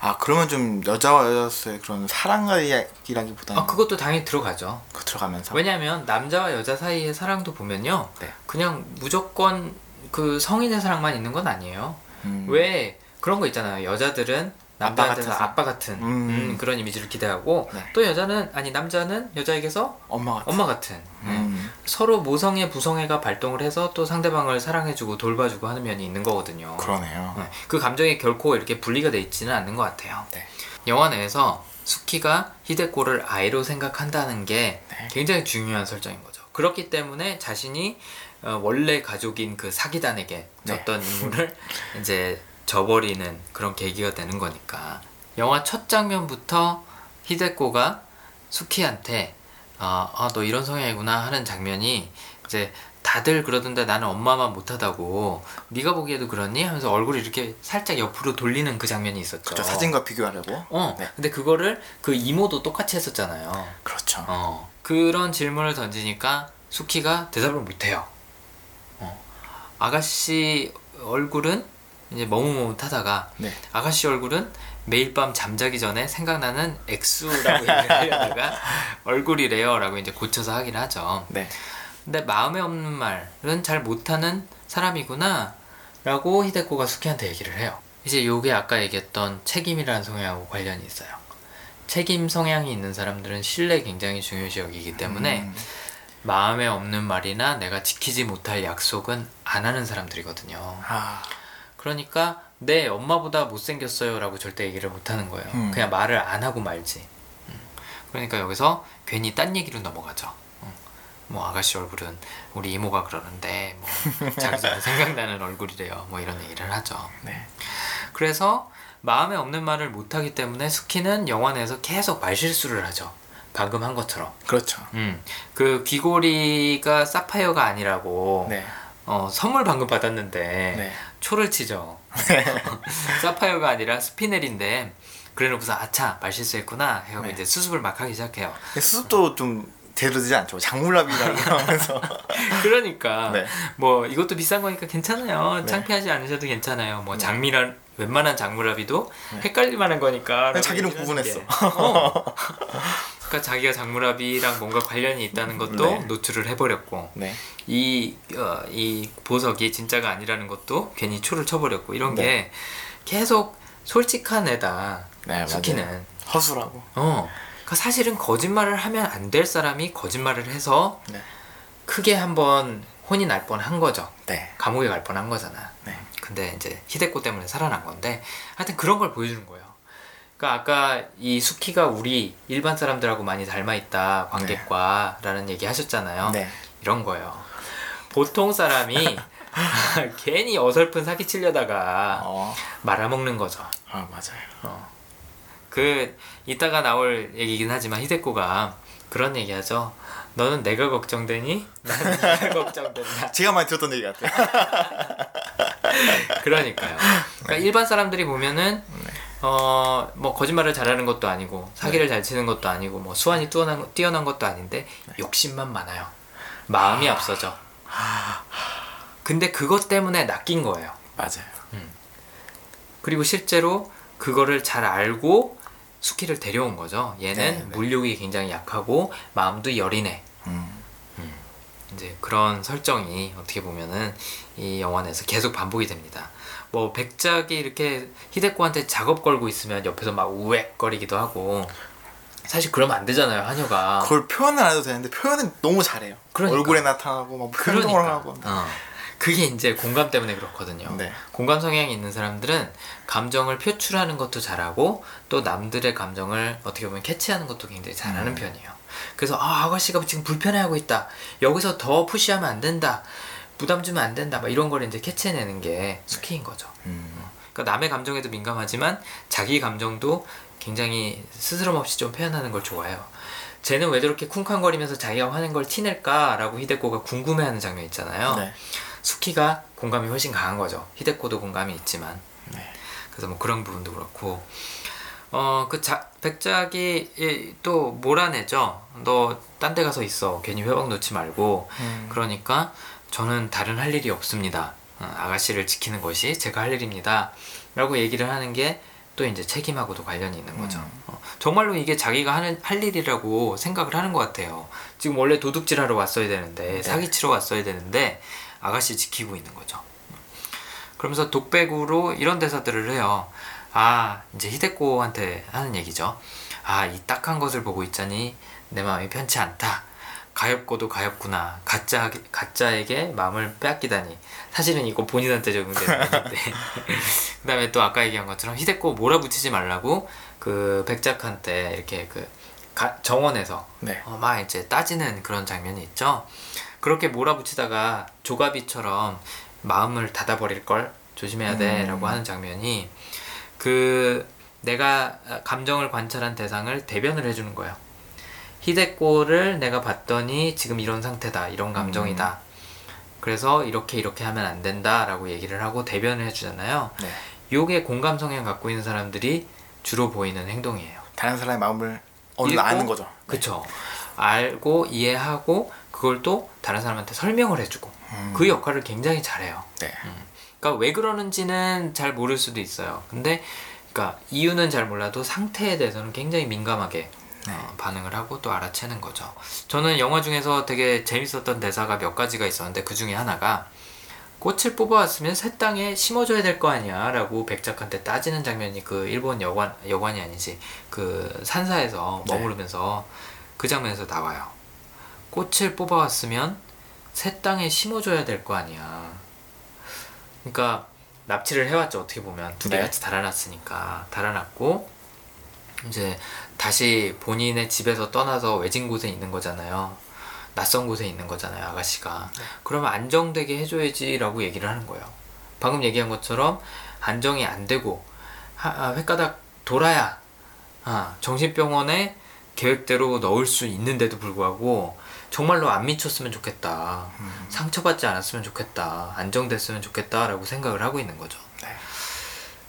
아 그러면 좀 여자와 여자의 그런 사랑과 이야기라기보다는 아, 그것도 당연히 들어가죠. 그 들어가면서. 왜냐면 남자와 여자 사이의 사랑도 보면요. 네. 그냥 무조건 그 성인의 사랑만 있는 건 아니에요. 음. 왜 그런 거 있잖아요. 여자들은 남자한테서 같아서. 아빠 같은 음. 음, 그런 이미지를 기대하고 네. 또 여자는 아니 남자는 여자에게서 엄마 같은. 엄마 같은 음. 음. 서로 모성애 부성애가 발동을 해서 또 상대방을 사랑해주고 돌봐주고 하는 면이 있는 거거든요. 그러네요. 네. 그 감정이 결코 이렇게 분리가 돼 있지는 않는 것 같아요. 네. 영화 내에서 수키가 히데코를 아이로 생각한다는 게 네. 굉장히 중요한 설정인 거죠. 그렇기 때문에 자신이 어, 원래 가족인 그 사기단에게 네. 졌던 인물을 이제 저버리는 그런 계기가 되는 거니까. 영화 첫 장면부터 히데코가 수키한테 아, 아, 너 이런 성향이구나 하는 장면이 이제 다들 그러던데 나는 엄마만 못하다고 네가 보기에도 그렇니? 하면서 얼굴을 이렇게 살짝 옆으로 돌리는 그 장면이 있었죠. 그렇죠. 사진과 비교하려고. 어. 네. 근데 그거를 그 이모도 똑같이 했었잖아요. 그렇죠. 어. 그런 질문을 던지니까 수키가 대답을 못해요. 어. 아가씨 얼굴은 이제 머뭇머뭇하다가 네. 아가씨 얼굴은 매일 밤 잠자기 전에 생각나는 액수라고 얘기를 하려다가 얼굴이래요라고 이제 고쳐서 하긴 하죠. 네. 근데 마음에 없는 말은 잘 못하는 사람이구나 라고 히데코가 수키한테 얘기를 해요. 이제 요게 아까 얘기했던 책임이라는 성향하고 관련이 있어요. 책임 성향이 있는 사람들은 신뢰 굉장히 중요시 여기기 때문에 음. 마음에 없는 말이나 내가 지키지 못할 약속은 안 하는 사람들이거든요. 아. 그러니까 내 엄마보다 못생겼어요 라고 절대 얘기를 못 하는 거예요. 음. 그냥 말을 안 하고 말지. 음. 그러니까 여기서 괜히 딴 얘기로 넘어가죠. 음. 뭐 아가씨 얼굴은 우리 이모가 그러는데 뭐 자기 전에 생각나는 얼굴이래요. 뭐 이런 얘기를 하죠. 네. 그래서 마음에 없는 말을 못 하기 때문에 수키는 영화 내에서 계속 말실수를 하죠. 방금 한 것처럼. 그렇죠. 음. 그 귀고리가 사파이어가 아니라고 네. 어, 선물 방금 받았는데 네. 초를 치죠. 사파이어가 아니라 스피넬인데 그래놓고서 아차 말실수했구나 해서 네. 이제 수습을 막 하기 시작해요. 수습도 좀 되지 않죠. 장물랍이라고 하면서. 그러니까 네. 뭐 이것도 비싼 거니까 괜찮아요. 네. 창피하지 않으셔도 괜찮아요. 뭐 장미란 웬만한 장물랍이도 헷갈릴 만한 거니까. 자기는 구분했어. 게. 어. 그러니까 자기가 장물랍이랑 뭔가 관련이 있다는 것도 네. 노출을 해버렸고 네. 이, 어, 이 보석이 진짜가 아니라는 것도 괜히 초를 쳐버렸고 이런 게 네. 계속 솔직한 애다. 네, 수키는. 맞아요. 허술하고. 어. 그러니까 사실은 거짓말을 하면 안 될 사람이 거짓말을 해서 네. 크게 한번 혼이 날 뻔한 거죠. 네. 감옥에 갈 뻔한 거잖아. 네. 근데 이제 히데코 때문에 살아난 건데 하여튼 그런 걸 보여주는 거예요. 그러니까 아까 이 수키가 우리 일반 사람들하고 많이 닮아 있다 관객과라는 얘기 하셨잖아요. 네. 이런 거예요. 보통 사람이 괜히 어설픈 사기 치려다가 어. 말아먹는 거죠. 아, 맞아요. 그 이따가 나올 얘기긴 하지만 히데코가 그런 얘기하죠. 너는 내가 걱정되니? 나는 네가 걱정된다. 제가 많이 들었던 얘기 같아요. 그러니까요. 그러니까 일반 사람들이 보면은 어 뭐 거짓말을 잘하는 것도 아니고 사기를 잘 치는 것도 아니고 뭐 수완이 뛰어난 뛰어난 것도 아닌데 욕심만 많아요. 마음이 앞서죠. 근데 그것 때문에 낚인 거예요. 맞아요. 그리고 실제로 그거를 잘 알고 수키를 데려온 거죠. 얘는 네, 네. 물욕이 굉장히 약하고 마음도 여리네. 음. 이제 그런 설정이 어떻게 보면은 이 영화 내에서 계속 반복이 됩니다. 뭐 백작이 이렇게 히데코한테 작업 걸고 있으면 옆에서 막 우웩거리기도 하고 사실 그러면 안 되잖아요 한여가 그걸 표현을 안 해도 되는데 표현은 너무 잘해요. 그러니까. 얼굴에 나타나고 막 행동을 하고. 어. 그게 이제 공감 때문에 그렇거든요. 네. 공감 성향이 있는 사람들은 감정을 표출하는 것도 잘하고 또 남들의 감정을 어떻게 보면 캐치하는 것도 굉장히 잘하는 음. 편이에요. 그래서 아 아가씨가 지금 불편해하고 있다. 여기서 더 푸시하면 안 된다. 부담 주면 안 된다. 막 이런 걸 이제 캐치해내는 게 스키인 거죠. 음. 그러니까 남의 감정에도 민감하지만 자기 감정도 굉장히 스스럼 없이 좀 표현하는 걸 좋아해요. 쟤는 왜 저렇게 쿵쾅거리면서 자기가 화낸 걸 티낼까라고 히데코가 궁금해하는 장면 있잖아요. 네. 수키가 공감이 훨씬 강한 거죠. 히데코도 공감이 있지만. 네. 그래서 뭐 그런 부분도 그렇고 어그 백작이 이- 또 몰아내죠. 너 딴 데 가서 있어. 괜히 회방 놓지 말고. 음. 그러니까 저는 다른 할 일이 없습니다. 어, 아가씨를 지키는 것이 제가 할 일입니다. 라고 얘기를 하는 게 또 이제 책임하고도 관련이 있는 거죠. 음. 어, 정말로 이게 자기가 하는, 할 일이라고 생각을 하는 것 같아요. 지금 원래 도둑질 하러 왔어야 되는데, 네. 사기치러 왔어야 되는데, 아가씨 지키고 있는 거죠. 그러면서 독백으로 이런 대사들을 해요. 아, 이제 히데코한테 하는 얘기죠. 아, 이 딱한 것을 보고 있자니 내 마음이 편치 않다. 가엾고도 가엾구나. 가짜, 가짜에게 마음을 빼앗기다니. 사실은 이거 본인한테 적용되는 얘기인데. 그 다음에 또 아까 얘기한 것처럼 히데코 몰아붙이지 말라고 그 백작한테 이렇게 그 가- 정원에서 네. 어, 막 이제 따지는 그런 장면이 있죠. 그렇게 몰아붙이다가 조가비처럼 마음을 닫아버릴 걸 조심해야 돼라고 음. 하는 장면이 그 내가 감정을 관찰한 대상을 대변을 해주는 거예요. 히데코를 내가 봤더니 지금 이런 상태다, 이런 감정이다. 그래서 이렇게 이렇게 하면 안 된다라고 얘기를 하고 대변을 해주잖아요. 네. 요게 공감 성향 갖고 있는 사람들이 주로 보이는 행동이에요. 다른 사람의 마음을 어느 정도 아는 거죠. 그쵸. 알고 이해하고 그걸 또 다른 사람한테 설명을 해주고 음. 그 역할을 굉장히 잘해요. 네. 그러니까 왜 그러는지는 잘 모를 수도 있어요. 근데 그러니까 이유는 잘 몰라도 상태에 대해서는 굉장히 민감하게 어, 반응을 하고 또 알아채는 거죠. 저는 영화 중에서 되게 재밌었던 대사가 몇 가지가 있었는데 그 중에 하나가 꽃을 뽑아왔으면 새 땅에 심어줘야 될 거 아니야 라고 백작한테 따지는 장면이 그 일본 여관, 여관이 아니지 그 산사에서 네. 머무르면서 그 장면에서 나와요. 꽃을 뽑아왔으면 새 땅에 심어줘야 될 거 아니야. 그러니까 납치를 해왔죠 어떻게 보면 두개 네. 같이 달아났으니까 달아났고 이제 다시 본인의 집에서 떠나서 외진 곳에 있는 거잖아요. 낯선 곳에 있는 거잖아요 아가씨가. 그러면 안정되게 해줘야지라고 얘기를 하는 거예요. 방금 얘기한 것처럼 안정이 안 되고 하, 아, 횟가닥 돌아야 아, 정신병원에 계획대로 넣을 수 있는데도 불구하고 정말로 안 미쳤으면 좋겠다. 상처받지 않았으면 좋겠다. 안정됐으면 좋겠다라고 생각을 하고 있는 거죠. 네.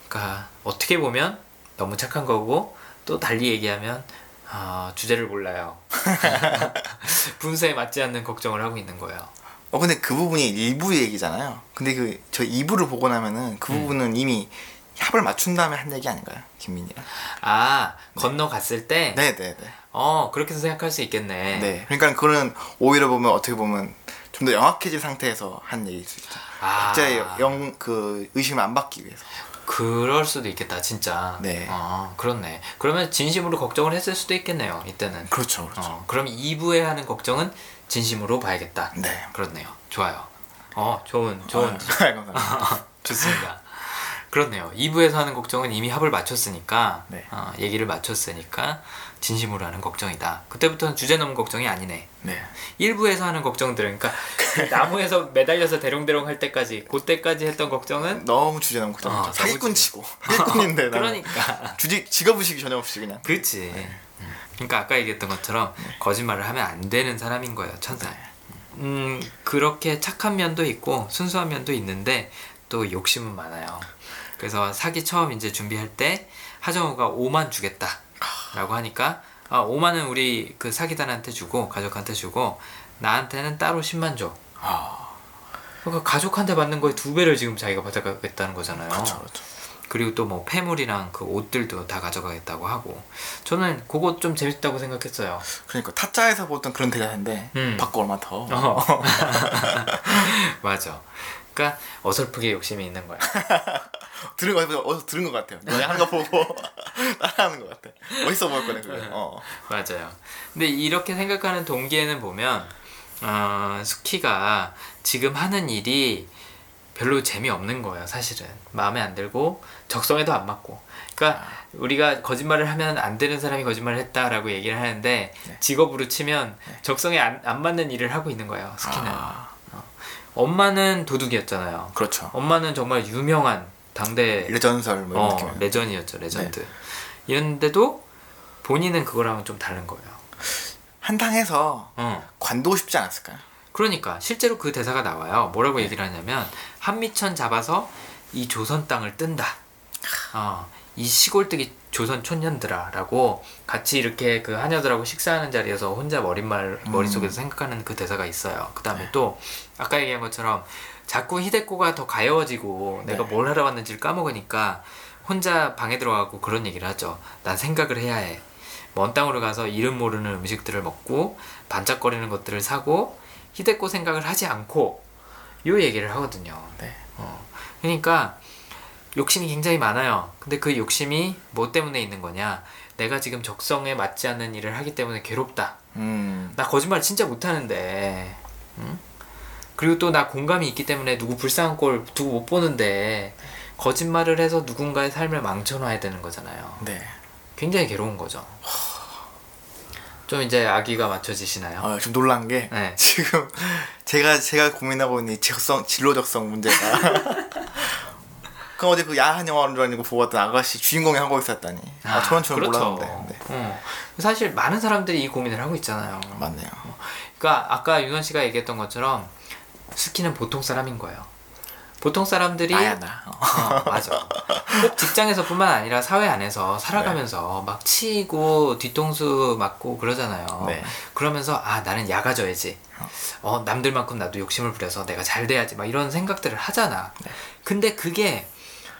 그러니까 어떻게 보면 너무 착한 거고 또 달리 얘기하면 아, 주제를 몰라요 분수에 맞지 않는 걱정을 하고 있는 거예요 어 근데 그 부분이 일부 얘기잖아요. 근데 그 저 2부를 보고 나면은 그 음. 부분은 이미 합을 맞춘 다음에 한 얘기 아닌가요? 김민이랑. 아 건너갔을 때 네, 네, 네. 어 그렇게도 생각할 수 있겠네 네. 그러니까 그거는 오히려 보면 어떻게 보면 좀더 영악해진 상태에서 한 얘기일 수 있죠. 아. 각자의 영 그 의심을 안 받기 위해서. 그럴 수도 있겠다 진짜 네. 어, 그렇네 그러면 진심으로 걱정을 했을 수도 있겠네요 이때는 그렇죠, 그렇죠. 어, 그럼 2부에 하는 걱정은 진심으로 봐야겠다 네. 그렇네요 좋아요 어 좋은 좋은 아, 감사합니다. 좋습니다. 그렇네요. 2부에서 하는 걱정은 이미 합을 맞췄으니까 네. 어, 얘기를 맞췄으니까 진심으로 하는 걱정이다. 그때부터는 주제 넘은 걱정이 아니네. 네. 1부에서 하는 걱정들은 그러니까 그 나무에서 매달려서 대롱대롱 할 때까지 그때까지 했던 걱정은 너무 주제 넘고 어, 어, 사기꾼 치고 사기꾼인데 나는 그러니까 주직 직업 의식이 전혀 없이 그냥. 그렇지. 음. 그러니까 아까 얘기했던 것처럼 거짓말을 하면 안 되는 사람인 거예요, 천사. 음 그렇게 착한 면도 있고 순수한 면도 있는데 또 욕심은 많아요. 그래서 사기 처음 이제 준비할 때 하정우가 5만 주겠다 라고 하니까 아 5만은 우리 그 사기단한테 주고 가족한테 주고 나한테는 따로 10만 줘. 아, 그러니까 가족한테 받는 거에 두 배를 지금 자기가 받아가겠다는 거잖아요. 그렇죠, 그렇죠. 그리고 또 뭐 폐물이랑 그 옷들도 다 가져가겠다고 하고 저는 그거 좀 재밌다고 생각했어요. 그러니까 타짜에서 보던 그런 대사인데 음. 받고 얼마 더. 어. 맞아. 그러니까 어설프게 욕심이 있는 거야. 들은 거 어디서 들은 것 같아요. 너네 하는 거 보고 따라하는 것 같아. 멋있어 보일 거네 그게. 어. 맞아요. 근데 이렇게 생각하는 동기에는 보면 어, 스키가 지금 하는 일이 별로 재미없는 거예요, 사실은. 마음에 안 들고 적성에도 안 맞고. 그러니까 우리가 거짓말을 하면 안 되는 사람이 거짓말을 했다라고 얘기를 하는데 네. 직업으로 치면 적성에 안, 안 맞는 일을 하고 있는 거예요, 수키는. 아, 엄마는 도둑이었잖아요. 그렇죠. 엄마는 정말 유명한 당대 레전설 뭐 이런 어, 느낌. 레전이었죠, 레전드. 이랬는데도 본인은 그거랑은 좀 다른 거예요. 한탕해서 어. 관두고 싶지 않았을까요? 그러니까 실제로 그 대사가 나와요. 뭐라고 얘기를 하냐면 한미천 잡아서 이 조선 땅을 뜬다. 어, 이 시골뜨기 조선 촌년들아라고 같이 이렇게 그 하녀들하고 식사하는 자리에서 혼자 머릿말 머릿속에서 생각하는 그 대사가 있어요. 그다음에 또 아까 얘기한 것처럼 자꾸 히데코가 더 가여워지고 내가 네. 뭘 하러 왔는지를 까먹으니까 혼자 방에 들어가고 그런 얘기를 하죠. 난 생각을 해야 해. 먼 땅으로 가서 이름 모르는 음식들을 먹고 반짝거리는 것들을 사고 히데코 생각을 하지 않고 요 얘기를 하거든요. 네. 어. 그러니까 욕심이 굉장히 많아요. 근데 그 욕심이 뭐 때문에 있는 거냐? 내가 지금 적성에 맞지 않는 일을 하기 때문에 괴롭다. 음. 나 거짓말 진짜 못하는데. 응? 그리고 또 나 공감이 있기 때문에 누구 불쌍한 꼴 두고 못 보는데 거짓말을 해서 누군가의 삶을 망쳐놔야 되는 거잖아요. 네. 굉장히 괴로운 거죠. 좀 이제 아기가 맞춰지시나요? 어, 좀 놀란 게 네. 지금 제가 제가 고민하고 있는 이 적성 진로 적성 문제가 그 어제 그 야한 영화인 줄 보고 왔던 아가씨 주인공이 하고 있었다니 아, 저런 줄 몰랐는데 네. 어. 사실 많은 사람들이 이 고민을 하고 있잖아요. 맞네요 그러니까 아까 윤원 씨가 얘기했던 것처럼 스키는 보통 사람인 거예요. 보통 사람들이 나야 나. 어. 어, 맞아. 꼭 직장에서뿐만 아니라 사회 안에서 살아가면서 막 치이고 뒤통수 맞고 그러잖아요. 네. 그러면서 아 나는 약아져야지. 어 남들만큼 나도 욕심을 부려서 내가 잘 돼야지. 막 이런 생각들을 하잖아. 네. 근데 그게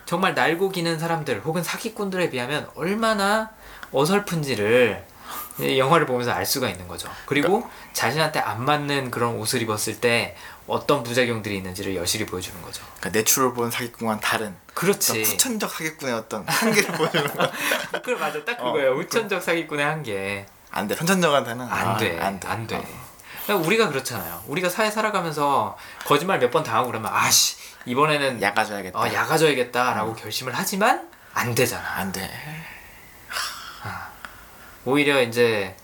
정말 날고 기는 사람들 혹은 사기꾼들에 비하면 얼마나 어설픈지를 이 영화를 보면서 알 수가 있는 거죠. 그리고 자신한테 안 맞는 그런 옷을 입었을 때 어떤 부작용들이 있는지를 여실히 보여주는 거죠. 그러니까 natural born 사기꾼과는 다른 그렇지. 후천적 사기꾼의 어떤 한계를 보여주는 거야. 그 맞아 딱 어, 그거예요. 후천적 사기꾼의 한계. 안 돼. 선천적한테는 안 돼. 아, 안 돼. 안 돼. 어. 그러니까 우리가 그렇잖아요. 우리가 사회 살아가면서 거짓말 몇 번 당하고 그러면 아씨 이번에는 약아줘야겠다. 어, 야가져야겠다라고 결심을 하지만 안 되잖아. 안 돼. 오히려 이제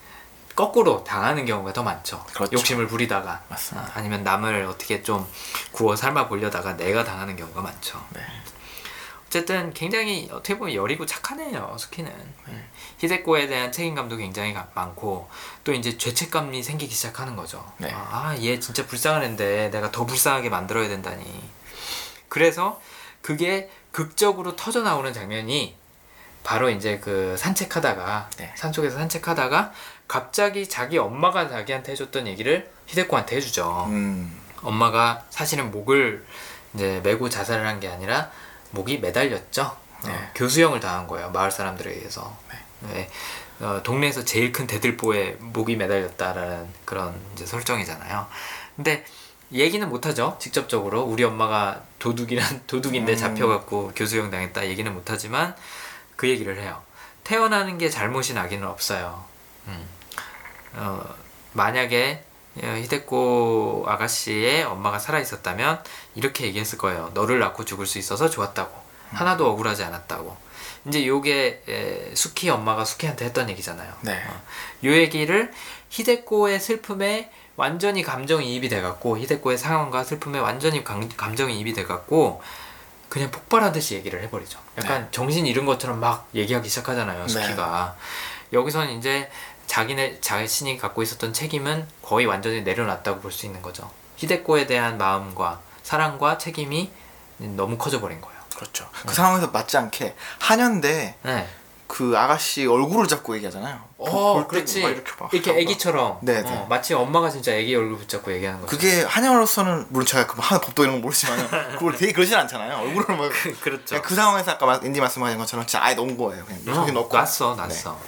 거꾸로 당하는 경우가 더 많죠. 그렇죠. 욕심을 부리다가 맞습니다. 아, 아니면 남을 어떻게 좀 구워 삶아 보려다가 내가 당하는 경우가 많죠. 네. 어쨌든 굉장히 어떻게 보면 여리고 착하네요 스키는 네. 히데코에 대한 책임감도 굉장히 가- 많고 또 이제 죄책감이 생기기 시작하는 거죠 네. 아얘 진짜 불쌍한 애인데 내가 더 불쌍하게 만들어야 된다니 그래서 그게 극적으로 터져 나오는 장면이 바로 이제 그 산책하다가 네. 산속에서 산책하다가 갑자기 자기 엄마가 자기한테 해줬던 얘기를 히데코한테 해주죠 음. 엄마가 사실은 목을 이제 메고 자살을 한 게 아니라 목이 매달렸죠. 네. 어, 교수형을 당한 거예요. 마을 사람들에 의해서. 네. 어, 동네에서 제일 큰 대들보에 목이 매달렸다라는 그런 이제 설정이잖아요. 근데 얘기는 못하죠. 직접적으로 우리 엄마가 도둑이란 도둑인데 음. 잡혀갖고 교수형 당했다 얘기는 못하지만 그 얘기를 해요. 태어나는 게 잘못이 나기는 없어요. 음. 어, 만약에 어, 히데코 아가씨의 엄마가 살아 있었다면 이렇게 얘기했을 거예요. 너를 낳고 죽을 수 있어서 좋았다고. 하나도 억울하지 않았다고. 이제 요게 에, 수키 엄마가 수키한테 했던 얘기잖아요. 네. 어, 요 얘기를 히데코의 슬픔에 완전히 감정이입이 돼갖고 히데코의 상황과 슬픔에 완전히 감, 감정이입이 돼갖고 그냥 폭발하듯이 얘기를 해버리죠. 약간 정신 잃은 것처럼 막 얘기하기 시작하잖아요. 네. 수키가 여기선 이제 자기네 자신이 갖고 있었던 책임은 거의 완전히 내려놨다고 볼 수 있는 거죠. 히데코에 대한 마음과 사랑과 책임이 너무 커져 버린 거예요. 그렇죠. 그 상황에서 맞지 않게 한연대 네. 그 아가씨 얼굴을 잡고 얘기하잖아요. 그 어, 그렇지. 막 이렇게, 막 하다가. 애기처럼. 네, 네. 어, 마치 엄마가 진짜 애기 얼굴 붙잡고 얘기하는 거죠. 그게 한영으로서는 물론 제가 그 법도 이런 건 모르지만 그걸 되게 그러진 않잖아요. 얼굴을 막 그 렇죠. 그 상황에서 아까 마- 앤디 말씀하신 것처럼 진짜 아예 놓은 거예요. 그냥 어, 여기 넣고 놨어, 놨어.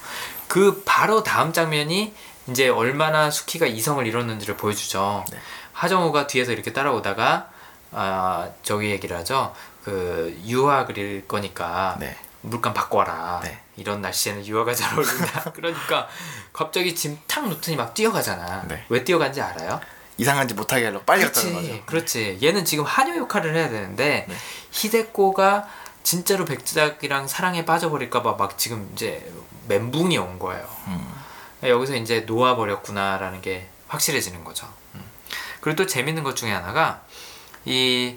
그 바로 다음 장면이 이제 얼마나 수키가 이성을 잃었는지를 보여주죠. 네. 하정우가 뒤에서 이렇게 따라오다가 아 저기 얘기를 하죠. 그 유화 그릴 거니까 네. 물감 바꿔라. 네. 이런 날씨에는 유화가 잘 어울린다. 그러니까 갑자기 짐 탁 놓더니 막 뛰어가잖아. 네. 왜 뛰어간지 알아요? 이상한지 못하게 하려고 빨리 갔다는 거죠. 그렇지. 얘는 지금 한여 역할을 해야 되는데 네. 히데코가 진짜로 백작이랑 사랑에 빠져버릴까봐 막 지금 이제 멘붕이 온 거예요. 음. 여기서 이제 놓아버렸구나라는 게 확실해지는 거죠. 음. 그리고 또 재밌는 것 중에 하나가 이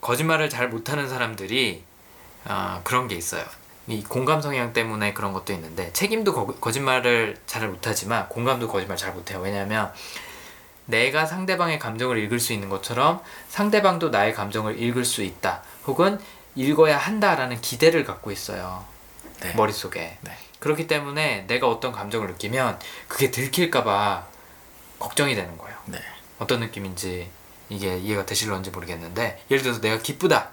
거짓말을 잘 못하는 사람들이 아, 그런 게 있어요. 이 공감 성향 때문에 그런 것도 있는데 책임도 거, 거짓말을 잘 못하지만 공감도 거짓말 잘 못해요. 왜냐하면 내가 상대방의 감정을 읽을 수 있는 것처럼 상대방도 나의 감정을 읽을 수 있다. 혹은 읽어야 한다라는 기대를 갖고 있어요. 네. 머릿속에. 네. 그렇기 때문에 내가 어떤 감정을 느끼면 그게 들킬까봐 걱정이 되는 거예요. 네. 어떤 느낌인지 이게 이해가 되실런지 모르겠는데 예를 들어서 내가 기쁘다.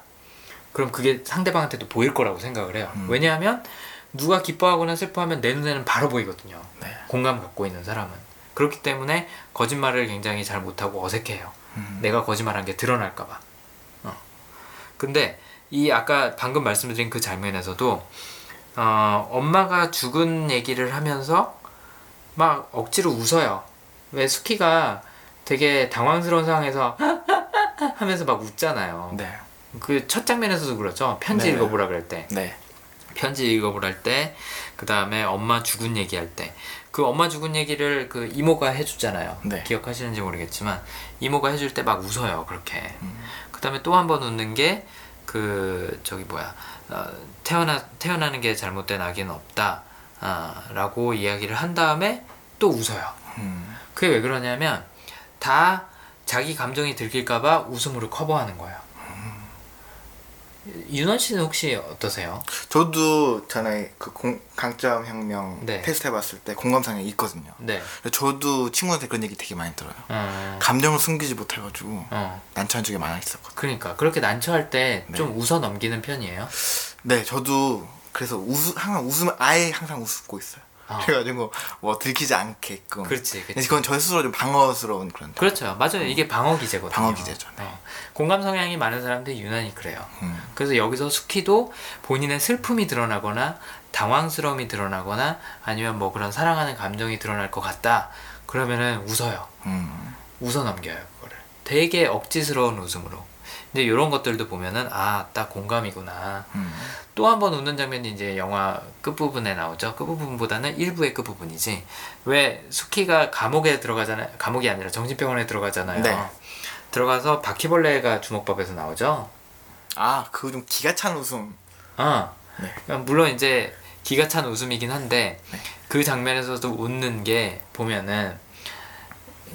그럼 그게 상대방한테도 보일 거라고 생각을 해요. 음. 왜냐하면 누가 기뻐하거나 슬퍼하면 내 눈에는 바로 보이거든요. 네. 공감 갖고 있는 사람은. 그렇기 때문에 거짓말을 굉장히 잘 못하고 어색해요. 음. 내가 거짓말한 게 드러날까봐. 어. 근데 이 아까 방금 말씀드린 그 장면에서도 어, 엄마가 죽은 얘기를 하면서 막 억지로 웃어요. 왜 수키가 되게 당황스러운 상황에서 하면서 막 웃잖아요. 네. 그 첫 장면에서도 그렇죠. 편지 네. 읽어보라 그럴 때. 네. 편지 읽어보라 할 때, 그 다음에 엄마 죽은 얘기 할 때, 그 엄마 죽은 얘기를 그 이모가 해주잖아요. 네. 기억하시는지 모르겠지만 이모가 해줄 때 막 웃어요. 그렇게. 음. 그 다음에 또 한 번 웃는 게 그 저기 뭐야 어, 태어나 태어나는 게 잘못된 아기는 없다. 아, 라고 이야기를 한 다음에 또 웃어요. 음. 그게 왜 그러냐면 다 자기 감정이 들킬까봐 웃음으로 커버하는 거예요. 윤원 씨는 혹시 어떠세요? 저도 전에 그 공, 강점 혁명 네. 테스트 해봤을 때 공감 성향이 있거든요. 네. 저도 친구한테 그런 얘기 되게 많이 들어요. 어, 감정을 숨기지 못해가지고 어. 난처한 적이 많아 있었거든요. 그러니까 그렇게 난처할 때 네. 좀 웃어 넘기는 편이에요. 네, 저도 그래서 웃 항상 웃으면 아예 항상 웃고 있어요. 어. 그래가지고 뭐 들키지 않게끔. 그렇지, 그렇지. 그건 저 스스로 좀 방어스러운 그런. 그렇죠. 맞아요. 이게 방어 기제거든요. 방어 기제죠, 네. 어. 공감 성향이 많은 사람들이 유난히 그래요. 음. 그래서 여기서 수키도 본인의 슬픔이 드러나거나 당황스러움이 드러나거나 아니면 뭐 그런 사랑하는 감정이 드러날 것 같다. 그러면은 웃어요. 음. 웃어 넘겨요 그거를. 되게 억지스러운 웃음으로. 근데 이런 것들도 보면은 아 딱 공감이구나. 음. 또한 번 웃는 장면이 이제 영화 끝부분에 나오죠. 끝부분보다는 일부의 끝부분이지. 왜 수키가 감옥에 들어가잖아요. 감옥이 아니라 정신병원에 들어가잖아요. 네. 들어가서 바퀴벌레가 주먹밥에서 나오죠. 아, 그거 좀 기가 찬 웃음. 어. 네. 그러니까 물론 이제 기가 찬 웃음이긴 한데 네. 그 장면에서도 웃는 게 보면은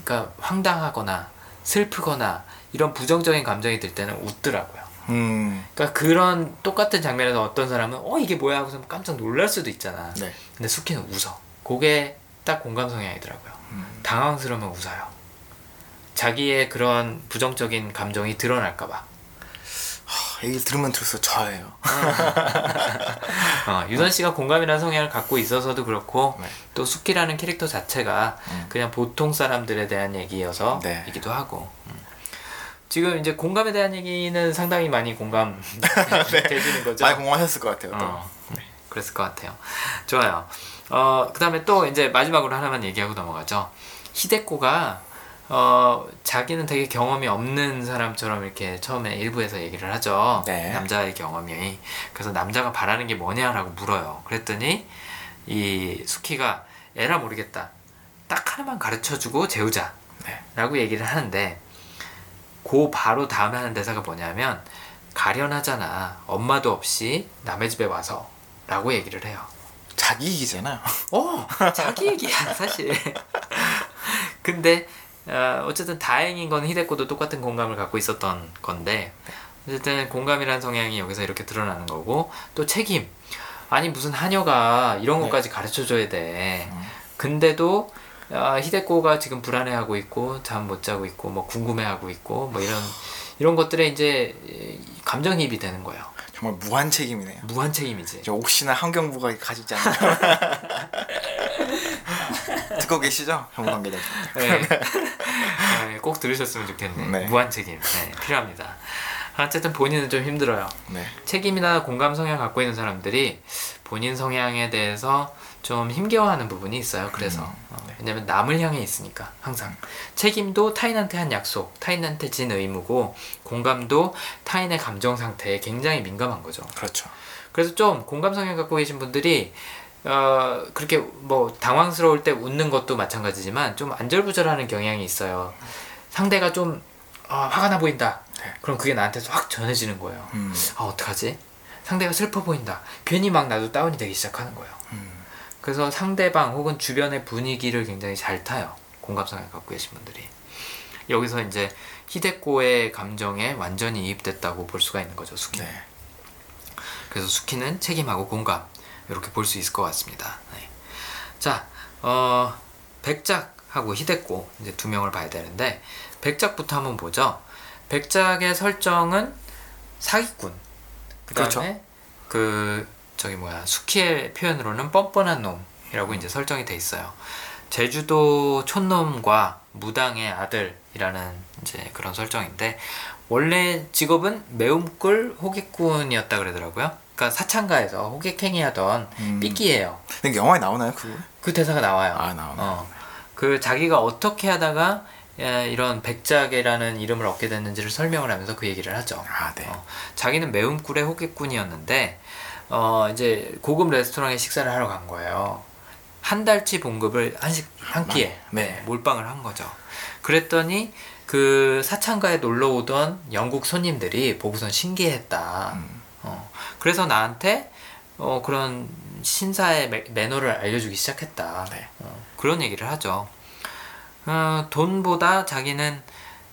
그러니까 황당하거나 슬프거나 이런 부정적인 감정이 들 때는 웃더라고요. 음. 그러니까 그런 똑같은 장면에서 어떤 사람은 어 이게 뭐야 하고서 깜짝 놀랄 수도 있잖아. 네. 근데 수키는 웃어. 그게 딱 공감 성향이더라고요. 음. 당황스러우면 웃어요. 자기의 그런 부정적인 감정이 드러날까봐. 하, 얘기 들으면 들을수록 저예요. 어, 유선 씨가 공감이라는 성향을 갖고 있어서도 그렇고 네. 또 수키라는 캐릭터 자체가 음. 그냥 보통 사람들에 대한 얘기여서 네. 이기도 하고 음. 지금 이제 공감에 대한 얘기는 상당히 많이 공감 되시는 거죠? 많이 공감하셨을 것 같아요. 또. 어, 네, 그랬을 것 같아요. 좋아요. 어, 그 다음에 또 이제 마지막으로 하나만 얘기하고 넘어가죠. 히데코가 어, 자기는 되게 경험이 없는 사람처럼 이렇게 처음에 일부에서 얘기를 하죠. 네. 남자의 경험이. 그래서 남자가 바라는 게 뭐냐라고 물어요. 그랬더니 이 수키가 에라 모르겠다. 딱 하나만 가르쳐 주고 재우자. 네. 라고 얘기를 하는데 그 바로 다음에 하는 대사가 뭐냐면 가련하잖아. 엄마도 없이 남의 집에 와서 라고 얘기를 해요. 자기 얘기잖아요. 어, 자기 얘기야 사실. 근데 어, 어쨌든 다행인 건 히데코도 똑같은 공감을 갖고 있었던 건데 어쨌든 공감이라는 성향이 여기서 이렇게 드러나는 거고 또 책임. 아니 무슨 하녀가 이런 네. 것까지 가르쳐 줘야 돼. 음. 근데도 아, 히데코가 지금 불안해하고 있고 잠 못 자고 있고 뭐 궁금해하고 있고 뭐 이런 이런 것들에 이제 이 감정이입이 되는 거예요. 정말 무한 책임이네요. 무한 책임이지. 저 혹시나 환경부가 가지지 않나요? 듣고 계시죠? 전문 관계자. 네. 네, 꼭 들으셨으면 좋겠네. 네. 무한 책임 네, 필요합니다. 어쨌든 본인은 좀 힘들어요. 네. 책임이나 공감 성향 갖고 있는 사람들이 본인 성향에 대해서 좀 힘겨워하는 부분이 있어요. 그래서 어, 왜냐면 남을 향해 있으니까 항상 책임도 타인한테 한 약속, 타인한테 진 의무고 공감도 타인의 감정 상태에 굉장히 민감한 거죠. 그렇죠. 그래서 좀 공감 성향 갖고 계신 분들이 어 그렇게 뭐 당황스러울 때 웃는 것도 마찬가지지만 좀 안절부절하는 경향이 있어요. 상대가 좀 아, 화가 나 보인다. 네. 그럼 그게 나한테서 확 전해지는 거예요. 음. 아 어떡하지? 상대가 슬퍼 보인다. 괜히 막 나도 다운이 되기 시작하는 거예요. 음. 그래서 상대방 혹은 주변의 분위기를 굉장히 잘 타요. 공감성을 갖고 계신 분들이. 여기서 이제 히데코의 감정에 완전히 이입됐다고 볼 수가 있는 거죠. 수키는. 네. 그래서 수키는 책임하고 공감 이렇게 볼 수 있을 것 같습니다. 네. 자, 어, 백작하고 히데코 이제 두 명을 봐야 되는데 백작부터 한번 보죠. 백작의 설정은 사기꾼. 그다음에 그렇죠. 그 저기 뭐야 수키의 표현으로는 뻔뻔한 놈이라고 이제 설정이 돼 있어요. 제주도 촌놈과 무당의 아들이라는 이제 그런 설정인데 원래 직업은 매움꾼 호객꾼이었다 그러더라고요. 그러니까 사창가에서 호객행위하던 음. 삐끼예요. 근데 영화에 나오나요 그거? 그 대사가 나와요. 아, 나오네. 어. 그 자기가 어떻게 하다가 예, 이런 백작이라는 이름을 얻게 됐는지를 설명을 하면서 그 얘기를 하죠. 아 네. 어, 자기는 매운꿀의 호객꾼이었는데 어, 이제 고급 레스토랑에 식사를 하러 간 거예요. 한 달치 봉급을 한식 한 끼에 네. 네, 몰빵을 한 거죠. 그랬더니 그 사창가에 놀러 오던 영국 손님들이 보고선 신기했다. 음. 어, 그래서 나한테 어, 그런 신사의 매, 매너를 알려주기 시작했다. 네. 어, 그런 얘기를 하죠. 어, 돈보다 자기는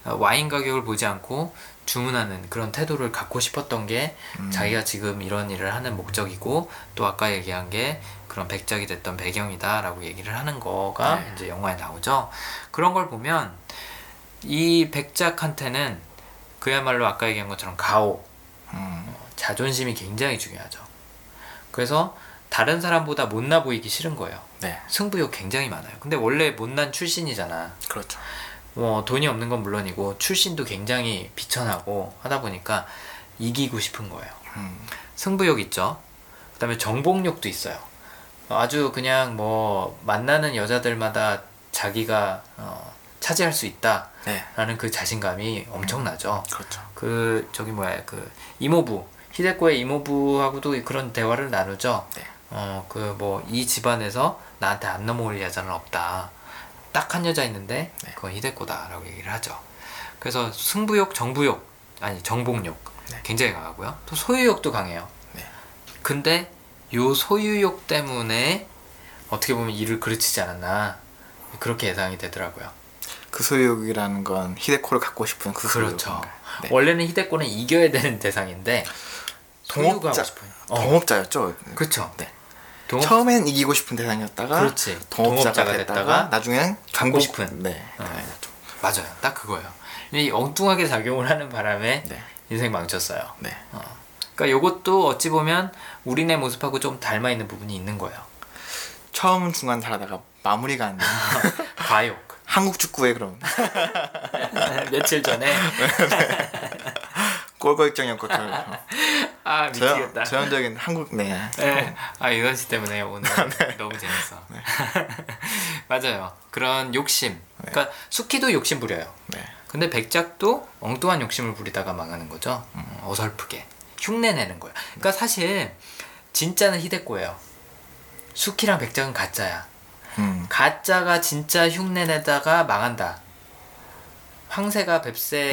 어, 와인 가격을 보지 않고 주문하는 그런 태도를 갖고 싶었던 게 음. 자기가 지금 이런 일을 하는 목적이고 또 아까 얘기한 게 그런 백작이 됐던 배경이다라고 얘기를 하는 거가 네. 이제 영화에 나오죠. 그런 걸 보면 이 백작한테는 그야말로 아까 얘기한 것처럼 가오, 음. 자존심이 굉장히 중요하죠. 그래서 다른 사람보다 못나 보이기 싫은 거예요. 네. 승부욕 굉장히 많아요. 근데 원래 못난 출신이잖아. 그렇죠. 뭐 돈이 없는 건 물론이고 출신도 굉장히 비천하고 하다 보니까 이기고 싶은 거예요. 음. 승부욕 있죠. 그다음에 정복욕도 있어요. 아주 그냥 뭐 만나는 여자들마다 자기가 어, 차지할 수 있다라는 네. 그 자신감이 엄청나죠. 그렇죠. 그 저기 뭐야 그 이모부 히데코의 이모부하고도 그런 대화를 나누죠. 네. 어그 뭐 이 집안에서 나한테 안 넘어올 여자는 없다. 딱 한 여자 있는데 네. 그건 히데코다라고 얘기를 하죠. 그래서 승부욕, 정부욕 아니 정복욕 네. 굉장히 강하고요. 또 소유욕도 강해요. 네. 근데 요 소유욕 때문에 어떻게 보면 일을 그르치지 않았나 그렇게 예상이 되더라고요. 그 소유욕이라는 건 히데코를 갖고 싶은 그 그렇죠. 소유욕인가요? 네. 원래는 히데코는 이겨야 되는 대상인데 동업자. 어, 동업자였죠. 그렇죠. 네. 동업 처음엔 이기고 싶은 대상이었다가 그렇지. 동업자가, 동업자가 됐다가, 나중에는 갖고 싶은. 네. 어. 맞아요. 딱 그거예요. 이 엉뚱하게 작용을 하는 바람에 네. 인생 망쳤어요. 네. 그러니까 요것도 어찌 보면 우리네 모습하고 좀 닮아 있는 부분이 있는 거예요. 처음 중간 잘하다가 마무리가 안 돼. 과욕. 한국 축구의 그런 며칠 전에 연꽃처럼 아 저, 미치겠다. 전형적인 한국 네. 네. 아 유선 씨 때문에 오늘 네. 너무 재밌어. 맞아요. 그런 욕심. 그러니까 수키도 욕심 부려요. 네. 근데 백작도 엉뚱한 욕심을 부리다가 망하는 거죠. 음. 어, 어설프게 흉내 내는 거예요. 그러니까 사실 진짜는 히데코예요. 수키랑 백작은 가짜야. 음. 가짜가 진짜 흉내 내다가 망한다. 황새가 뱁새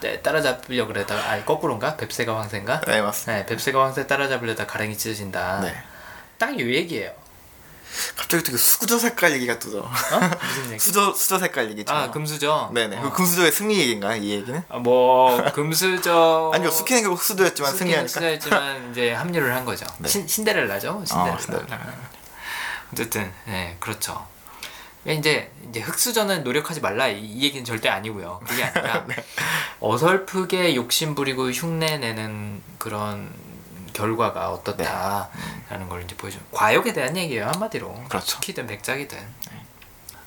때 따라잡으려 그러다가 아니 거꾸로인가? 뱁새가 황새인가? 네 맞습니다. 네, 뱁새가 황새 따라잡으려다 가랭이 찢어진다. 네. 딱 이 얘기예요. 갑자기 되게 수저 색깔 얘기가 또 어? 무슨 얘기? 수저 수저 색깔 얘기죠. 아 금수저. 네네. 어. 그 금수저의 승리 얘기인가 이 얘기는? 아, 뭐 금수저. 아니요 수키는 결국 흑수저였지만 승리하니까. 승리했지만 이제 합류를 한 거죠. 네. 신, 신데렐라죠. 신데렐라. 어, 신데렐라. 어쨌든 네 그렇죠. 이제 이제 흑수저는 노력하지 말라 이, 이 얘기는 절대 아니고요. 그게 아니라 네. 어설프게 욕심 부리고 흉내 내는 그런 결과가 어떻다라는 걸 이제 보여줘. 과욕에 대한 얘기예요 한마디로. 네. 그렇죠. 수키든 백작이든.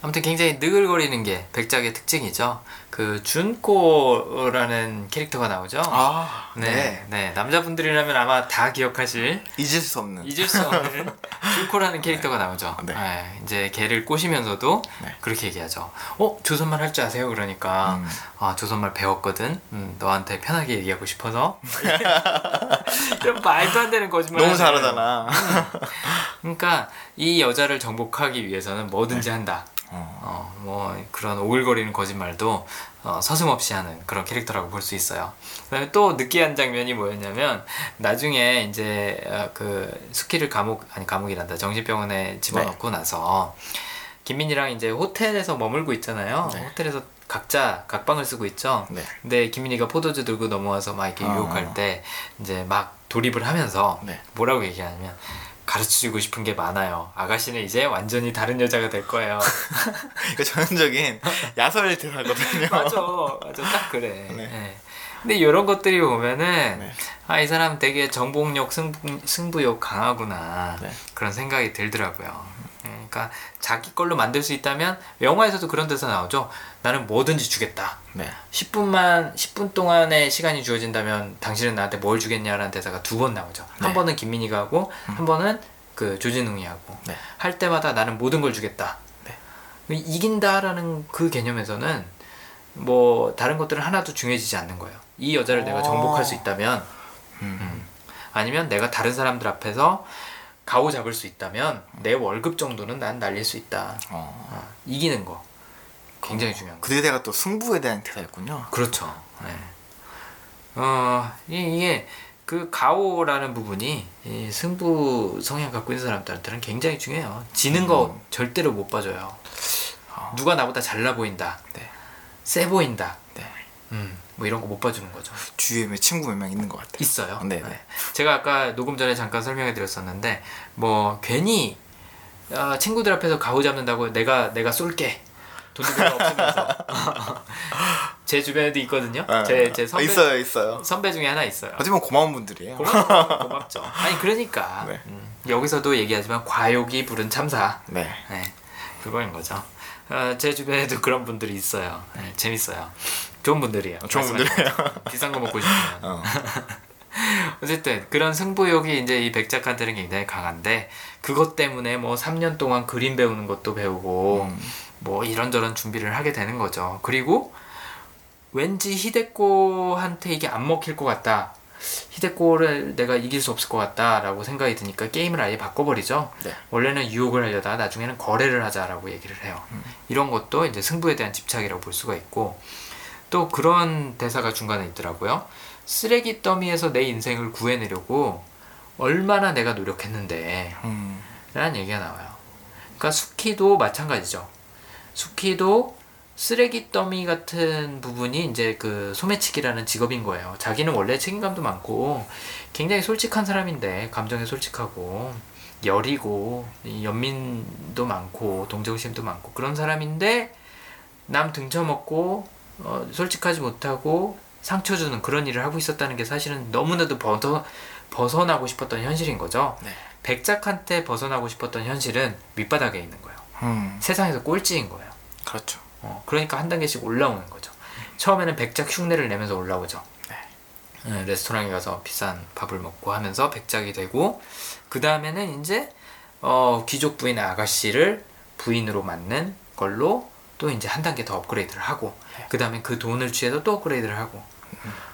아무튼 굉장히 느글거리는 게 백작의 특징이죠. 그 준코라는 캐릭터가 나오죠. 아 네, 네. 네, 남자분들이라면 아마 다 기억하실 잊을 수 없는. 잊을 수 없는 준코라는 캐릭터가 나오죠. 네. 네, 이제 걔를 꼬시면서도 네. 그렇게 얘기하죠. 어, 조선말 할 줄 아세요? 그러니까 음. 아, 조선말 배웠거든. 음, 너한테 편하게 얘기하고 싶어서. 이런 말도 안 되는 거짓말. 너무. 잘하잖아. 그러니까 이 여자를 정복하기 위해서는 뭐든지 한다. 어. 어, 뭐 그런 오글거리는 거짓말도 어, 서슴없이 하는 그런 캐릭터라고 볼 수 있어요. 그다음에 또 느끼한 장면이 뭐였냐면 나중에 이제 어, 그 스키를 감옥 아니 감옥이란다 정신병원에 집어넣고 나서 김민이랑 이제 호텔에서 머물고 있잖아요. 네. 호텔에서 각자 각방을 쓰고 있죠. 네. 근데 김민이가 포도주 들고 넘어와서 막 이렇게 어. 유혹할 때 이제 막 돌입을 하면서 네. 뭐라고 얘기하냐면 가르쳐주고 싶은 게 많아요. 아가씨는 이제 완전히 다른 여자가 될 거예요. 이거 전형적인 야설 대사거든요. 맞아, 맞아, 딱 그래. 네. 예. 근데 이런 것들이 보면은 네. 아이 사람 되게 정복욕, 승부, 승부욕 강하구나 네. 그런 생각이 들더라고요. 예, 그러니까 자기 걸로 만들 수 있다면 영화에서도 그런 데서 나오죠. 나는 뭐든지 주겠다. 네. 10분만 10분 동안의 시간이 주어진다면 당신은 나한테 뭘 주겠냐라는 대사가 두 번 나오죠. 한 네. 번은 김민희가 하고 한 번은 그 조진웅이 하고 네. 할 때마다 나는 모든 걸 주겠다. 네. 이긴다라는 그 개념에서는 뭐 다른 것들은 하나도 중요해지지 않는 거예요. 이 여자를 내가 어. 정복할 수 있다면 음. 아니면 내가 다른 사람들 앞에서 가오 잡을 수 있다면 내 월급 정도는 난 날릴 수 있다. 어. 어, 이기는 거 굉장히 중요한 거. 그 대사가 또 승부에 대한 대사였군요. 그렇죠. 네. 어, 이- 이게 그 가오라는 부분이 이 승부 성향 갖고 있는 사람들한테는 굉장히 중요해요. 지는 거 절대로 못 봐줘요. 어. 누가 나보다 잘나 보인다. 네. 세 보인다. 네. 음, 뭐 이런 거 못 봐주는 거죠. 주위에 몇 친구 몇 명 있는 것 같아요. 있어요. 네, 네. 제가 아까 녹음 전에 잠깐 설명해 드렸었는데 뭐 괜히 아, 친구들 앞에서 가오 잡는다고 내가 내가 쏠게 돈도 별로 없으면서 제 주변에도 있거든요. 제제 선배 네. 있어요, 있어요. 선배 중에 하나 있어요. 보면 고마운 분들이에요. 고맙, 고맙죠. 아니 그러니까 네. 음, 여기서도 얘기하지만 과욕이 부른 참사. 네. 네, 그거인 거죠. 어, 제 주변에도 그런 분들이 있어요. 네, 재밌어요. 좋은 분들이에요. 좋은 것처럼. 비싼 거 먹고 싶으면. 어. 어쨌든 그런 승부욕이 이제 이 백작한테는 굉장히 강한데 그것 때문에 뭐 3년 동안 그림 배우는 것도 배우고 음. 뭐 이런저런 준비를 하게 되는 거죠. 그리고 왠지 히데코한테 이게 안 먹힐 것 같다. 히데코를 내가 이길 수 없을 것 같다라고 생각이 드니까 게임을 아예 바꿔버리죠. 네. 원래는 유혹을 하려다가 나중에는 거래를 하자라고 얘기를 해요. 이런 것도 이제 승부에 대한 집착이라고 볼 수가 있고 또 그런 대사가 중간에 있더라고요. 쓰레기 더미에서 내 인생을 구해내려고 얼마나 내가 노력했는데 음. 라는 얘기가 나와요. 그러니까 수키도 마찬가지죠. 수키도 쓰레기 더미 같은 부분이 이제 그 소매치기라는 직업인 거예요. 자기는 원래 책임감도 많고 굉장히 솔직한 사람인데 감정에 솔직하고 이 연민도 많고 동정심도 많고 그런 사람인데 남 등쳐먹고 어, 솔직하지 못하고 상처 주는 그런 일을 하고 있었다는 게 사실은 너무나도 벗어, 벗어나고 싶었던 현실인 거죠. 네. 백작한테 벗어나고 싶었던 현실은 밑바닥에 있는 거예요. 음. 세상에서 꼴찌인 거예요. 그렇죠. 어, 그러니까 한 단계씩 올라오는 거죠. 처음에는 백작 흉내를 내면서 올라오죠. 네, 레스토랑에 가서 비싼 밥을 먹고 하면서 백작이 되고 그 다음에는 이제 어, 귀족 부인의 아가씨를 부인으로 맞는 걸로 또 이제 한 단계 더 업그레이드를 하고 그 다음에 그 돈을 취해서 또 업그레이드를 하고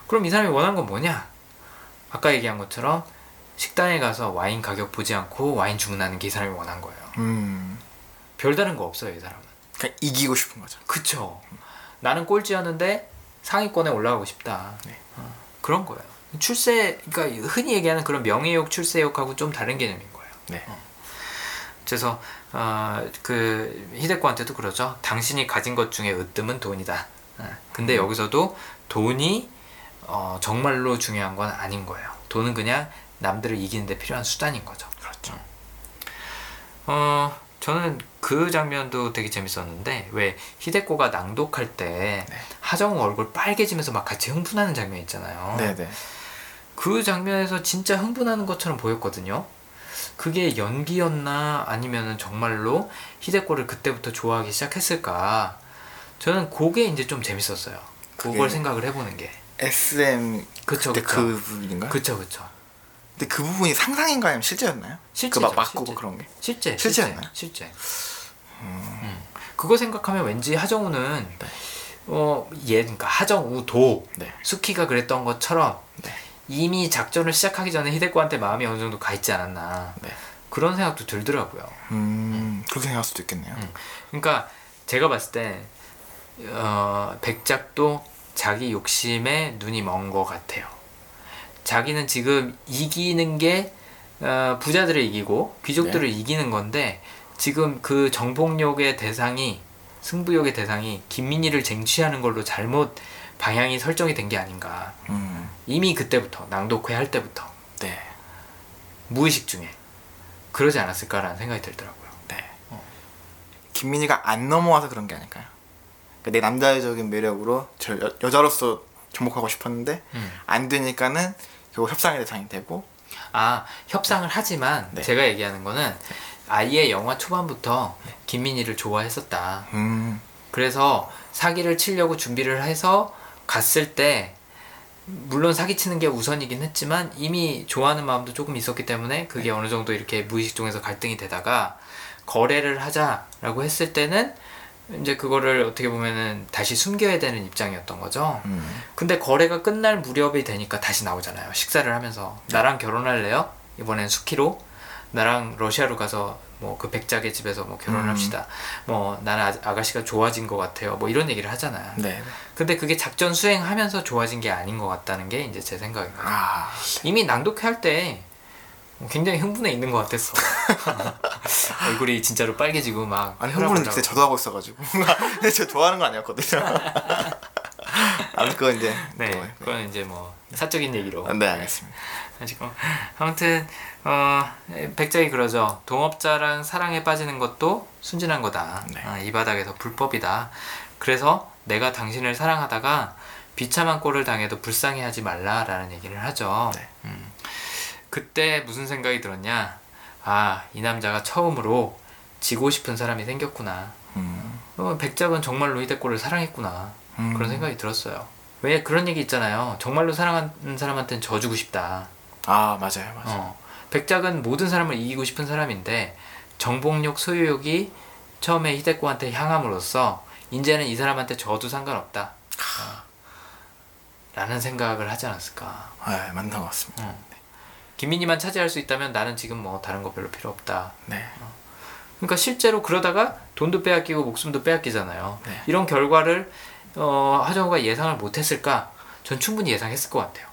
그럼 이 사람이 원하는 건 뭐냐? 아까 얘기한 것처럼 식당에 가서 와인 가격 보지 않고 와인 주문하는 게 이 사람이 원한 거예요. 음. 별다른 거 없어요, 이 사람은. 그냥 이기고 싶은 거죠. 그쵸. 나는 꼴찌였는데 상위권에 올라가고 싶다. 네. 어, 그런 거예요. 출세, 그러니까 흔히 얘기하는 그런 명예욕, 출세욕하고 좀 다른 개념인 거예요. 네. 그래서 어, 그 히데코한테도 그러죠. 당신이 가진 것 중에 으뜸은 돈이다. 어, 근데 여기서도 돈이 어, 정말로 중요한 건 아닌 거예요. 돈은 그냥 남들을 이기는데 필요한 수단인 거죠. 그렇죠. 어, 저는 그 장면도 되게 재밌었는데 왜 히데코가 낭독할 때 네. 하정우 얼굴 빨개지면서 막 같이 흥분하는 장면 있잖아요. 네네. 그 장면에서 진짜 흥분하는 것처럼 보였거든요. 그게 연기였나 아니면은 정말로 히데코를 그때부터 좋아하기 시작했을까? 저는 그게 이제 좀 재밌었어요. 그걸 생각을 해보는 게. SM 그쵸, 그때 그쵸. 그 부분인가요? 그쵸, 그쵸. 근데 그 부분이 상상인가요? 아니면 실제였나요? 실제죠, 그막 맞고 실제. 그런 게. 실제, 실제였나요? 실제. 실제. 음. 그거 생각하면 왠지 하정우는 네. 어, 얘, 그러니까 하정우도 네. 수키가 그랬던 것처럼 네. 이미 작전을 시작하기 전에 히데코한테 마음이 어느 정도 가 있지 않았나 네. 그런 생각도 들더라고요. 음. 그렇게 생각할 수도 있겠네요. 음. 그러니까 제가 봤을 때 어, 백작도 자기 욕심에 눈이 먼 것 같아요. 자기는 지금 이기는 게 어, 부자들을 이기고 귀족들을 이기는 건데 지금 그 정복욕의 대상이 승부욕의 대상이 김민희를 쟁취하는 걸로 잘못 방향이 설정이 된 게 아닌가. 음. 이미 그때부터 낭독회 할 때부터 네. 무의식 중에 그러지 않았을까라는 생각이 들더라고요. 네. 김민희가 안 넘어와서 그런 게 아닐까요? 그러니까 내 남자적인 매력으로 저 여, 여자로서 접목하고 싶었는데 음. 안 되니까는 결국 협상의 대상이 되고 아 협상을 하지만 네. 제가 얘기하는 거는 아예 영화 초반부터 김민희를 좋아했었다. 음. 그래서 사기를 치려고 준비를 해서 갔을 때 물론 사기치는 게 우선이긴 했지만 이미 좋아하는 마음도 조금 있었기 때문에 그게 어느 정도 이렇게 무의식 중에서 갈등이 되다가 거래를 하자라고 했을 때는 이제 그거를 어떻게 보면은 다시 숨겨야 되는 입장이었던 거죠. 음. 근데 거래가 끝날 무렵이 되니까 다시 나오잖아요. 식사를 하면서 나랑 결혼할래요? 이번엔 수키로 나랑 러시아로 가서 뭐 그 백작의 집에서 뭐 결혼을 음. 합시다. 뭐 나는 아, 아가씨가 좋아진 것 같아요. 뭐 이런 얘기를 하잖아요. 네. 근데 그게 작전 수행하면서 좋아진 게 아닌 것 같다는 게 이제 제 생각입니다. 아. 이미 낭독회 할 때 굉장히 흥분해 있는 것 같았어. 얼굴이 진짜로 빨개지고 막 아니 흥분은. 그때 저도 하고 있어가지고 근데 저 좋아하는 거 아니었거든요. 아 그거 이제 네, 또, 그건 이제 뭐 사적인 얘기로. 아, 네 알겠습니다. 하시고 아무튼 어 백작이 그러죠. 동업자랑 사랑에 빠지는 것도 순진한 거다. 네. 아, 이 바닥에서 불법이다. 그래서 내가 당신을 사랑하다가 비참한 꼴을 당해도 불쌍해하지 말라라는 얘기를 하죠. 네. 음. 그때 무슨 생각이 들었냐? 아, 이 남자가 처음으로 지고 싶은 사람이 생겼구나. 음. 어, 백작은 정말로 히데코를 사랑했구나. 음. 그런 생각이 들었어요. 왜 그런 얘기 있잖아요. 정말로 사랑하는 사람한테는 져주고 싶다. 아 맞아요 맞아요. 어, 백작은 모든 사람을 이기고 싶은 사람인데 정복욕 소유욕이 처음에 히데코한테 향함으로써 이제는 이 사람한테 져도 상관없다. 어, 라는 생각을 하지 않았을까. 아 맞는 것 같습니다. 어. 김민희만 차지할 수 있다면 나는 지금 뭐 다른 거 별로 필요 없다. 네. 그러니까 실제로 그러다가 돈도 빼앗기고 목숨도 빼앗기잖아요. 네. 이런 결과를 어, 하정우가 예상을 못했을까? 전 충분히 예상했을 것 같아요.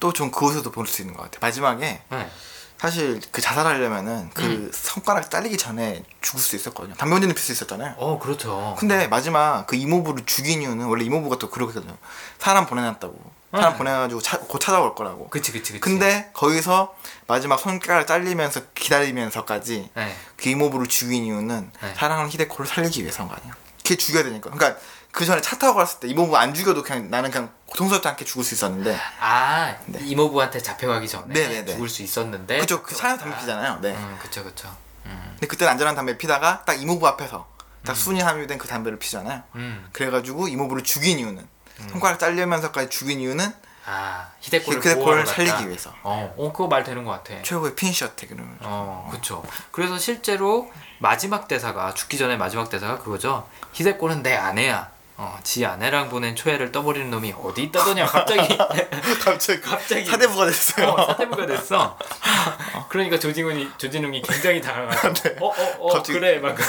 또 좀 그곳에도 볼 수 있는 것 같아요. 마지막에 네. 사실 그 자살하려면은 그 음. 손가락 잘리기 전에 죽을 수 있었거든요. 담배 운전을 필수 있었잖아요. 어, 그렇죠. 근데 마지막 그 이모부를 죽인 이유는 원래 이모부가 또 그러거든요. 사람 보내놨다고. 사람 네. 보내가지고 차- 곧 찾아올 거라고. 그치, 그치, 그치. 근데 거기서 마지막 손가락 잘리면서 기다리면서까지 네. 그 이모부를 죽인 이유는 네. 사랑하는 히데코를 살리기 위해서인 거 아니야. 걔 죽여야 되니까. 그러니까 그 전에 차 타고 갔을 때 이모부 안 죽여도 그냥 나는 그냥 고통스럽지 않게 죽을 수 있었는데 아, 이모부한테 잡혀가기 전에 네네네. 죽을 수 있었는데. 그쪽 그 차에서 담배 피잖아요. 네. 음, 그쵸, 그쵸. 음, 근데 그때는 안전한 담배 피다가 딱 이모부 앞에서 딱 순위 함유된 그 담배를 피잖아요. 음. 그래가지고 이모부를 죽인 이유는 손가락 잘리면서까지 죽인 이유는 아, 히데코를, 히데코를 살리기. 위해서. 어, 어, 그거 말 되는 것 같아. 최고의 핀셔트 그러면. 어, 그쵸. 그래서 실제로 마지막 대사가, 죽기 전에 마지막 대사가 그거죠. 히데코는 내 아내야. 어, 지 아내랑 보낸 초회를 떠버리는 놈이 어디 있다더냐, 갑자기. 갑자기 갑자기. 사대부가 됐어요. 어, 사대부가 됐어. 그러니까 조진웅이, 조진웅이 굉장히 당황하죠. 어, 어, 어, 네. 갑자기. 그래, 막.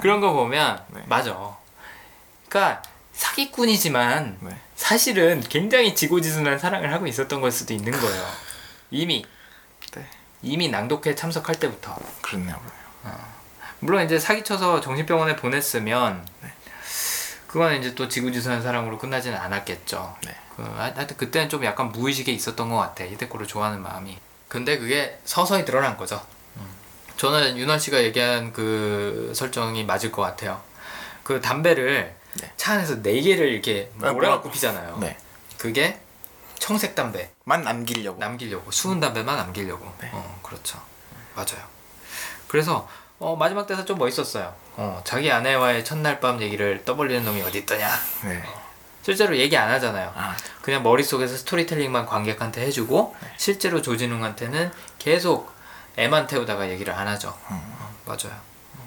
그런 거 보면, 네. 맞아. 그러니까 사기꾼이지만, 네. 사실은 굉장히 지고지순한 사랑을 하고 있었던 걸 수도 있는 거예요. 이미 네. 이미 낭독회 참석할 때부터 그렇네요. 물론 이제 사기쳐서 정신병원에 보냈으면 네. 그건 이제 또 지고지순한 사랑으로 끝나지는 않았겠죠. 네. 그, 하- 하여튼 그때는 좀 약간 무의식에 있었던 것 같아 히데코를 좋아하는 마음이. 근데 그게 서서히 드러난 거죠. 음. 저는 윤원 씨가 얘기한 그 설정이 맞을 것 같아요. 그 담배를 네. 차 안에서 네 개를 이렇게 아, 몰아갖고 피잖아요. 네. 그게 청색 담배. 만 남기려고. 남기려고 수은 담배만 남기려고 네. 어 그렇죠 맞아요 그래서 어, 마지막 대사 좀 멋있었어요 어, 자기 아내와의 첫날 밤 얘기를 떠벌리는 놈이 어디 있더냐 네. 실제로 얘기 안 하잖아요 아, 그냥 머릿속에서 스토리텔링만 관객한테 해주고 네. 실제로 조진웅한테는 계속 애만 태우다가 얘기를 안 하죠 음. 어, 맞아요 음.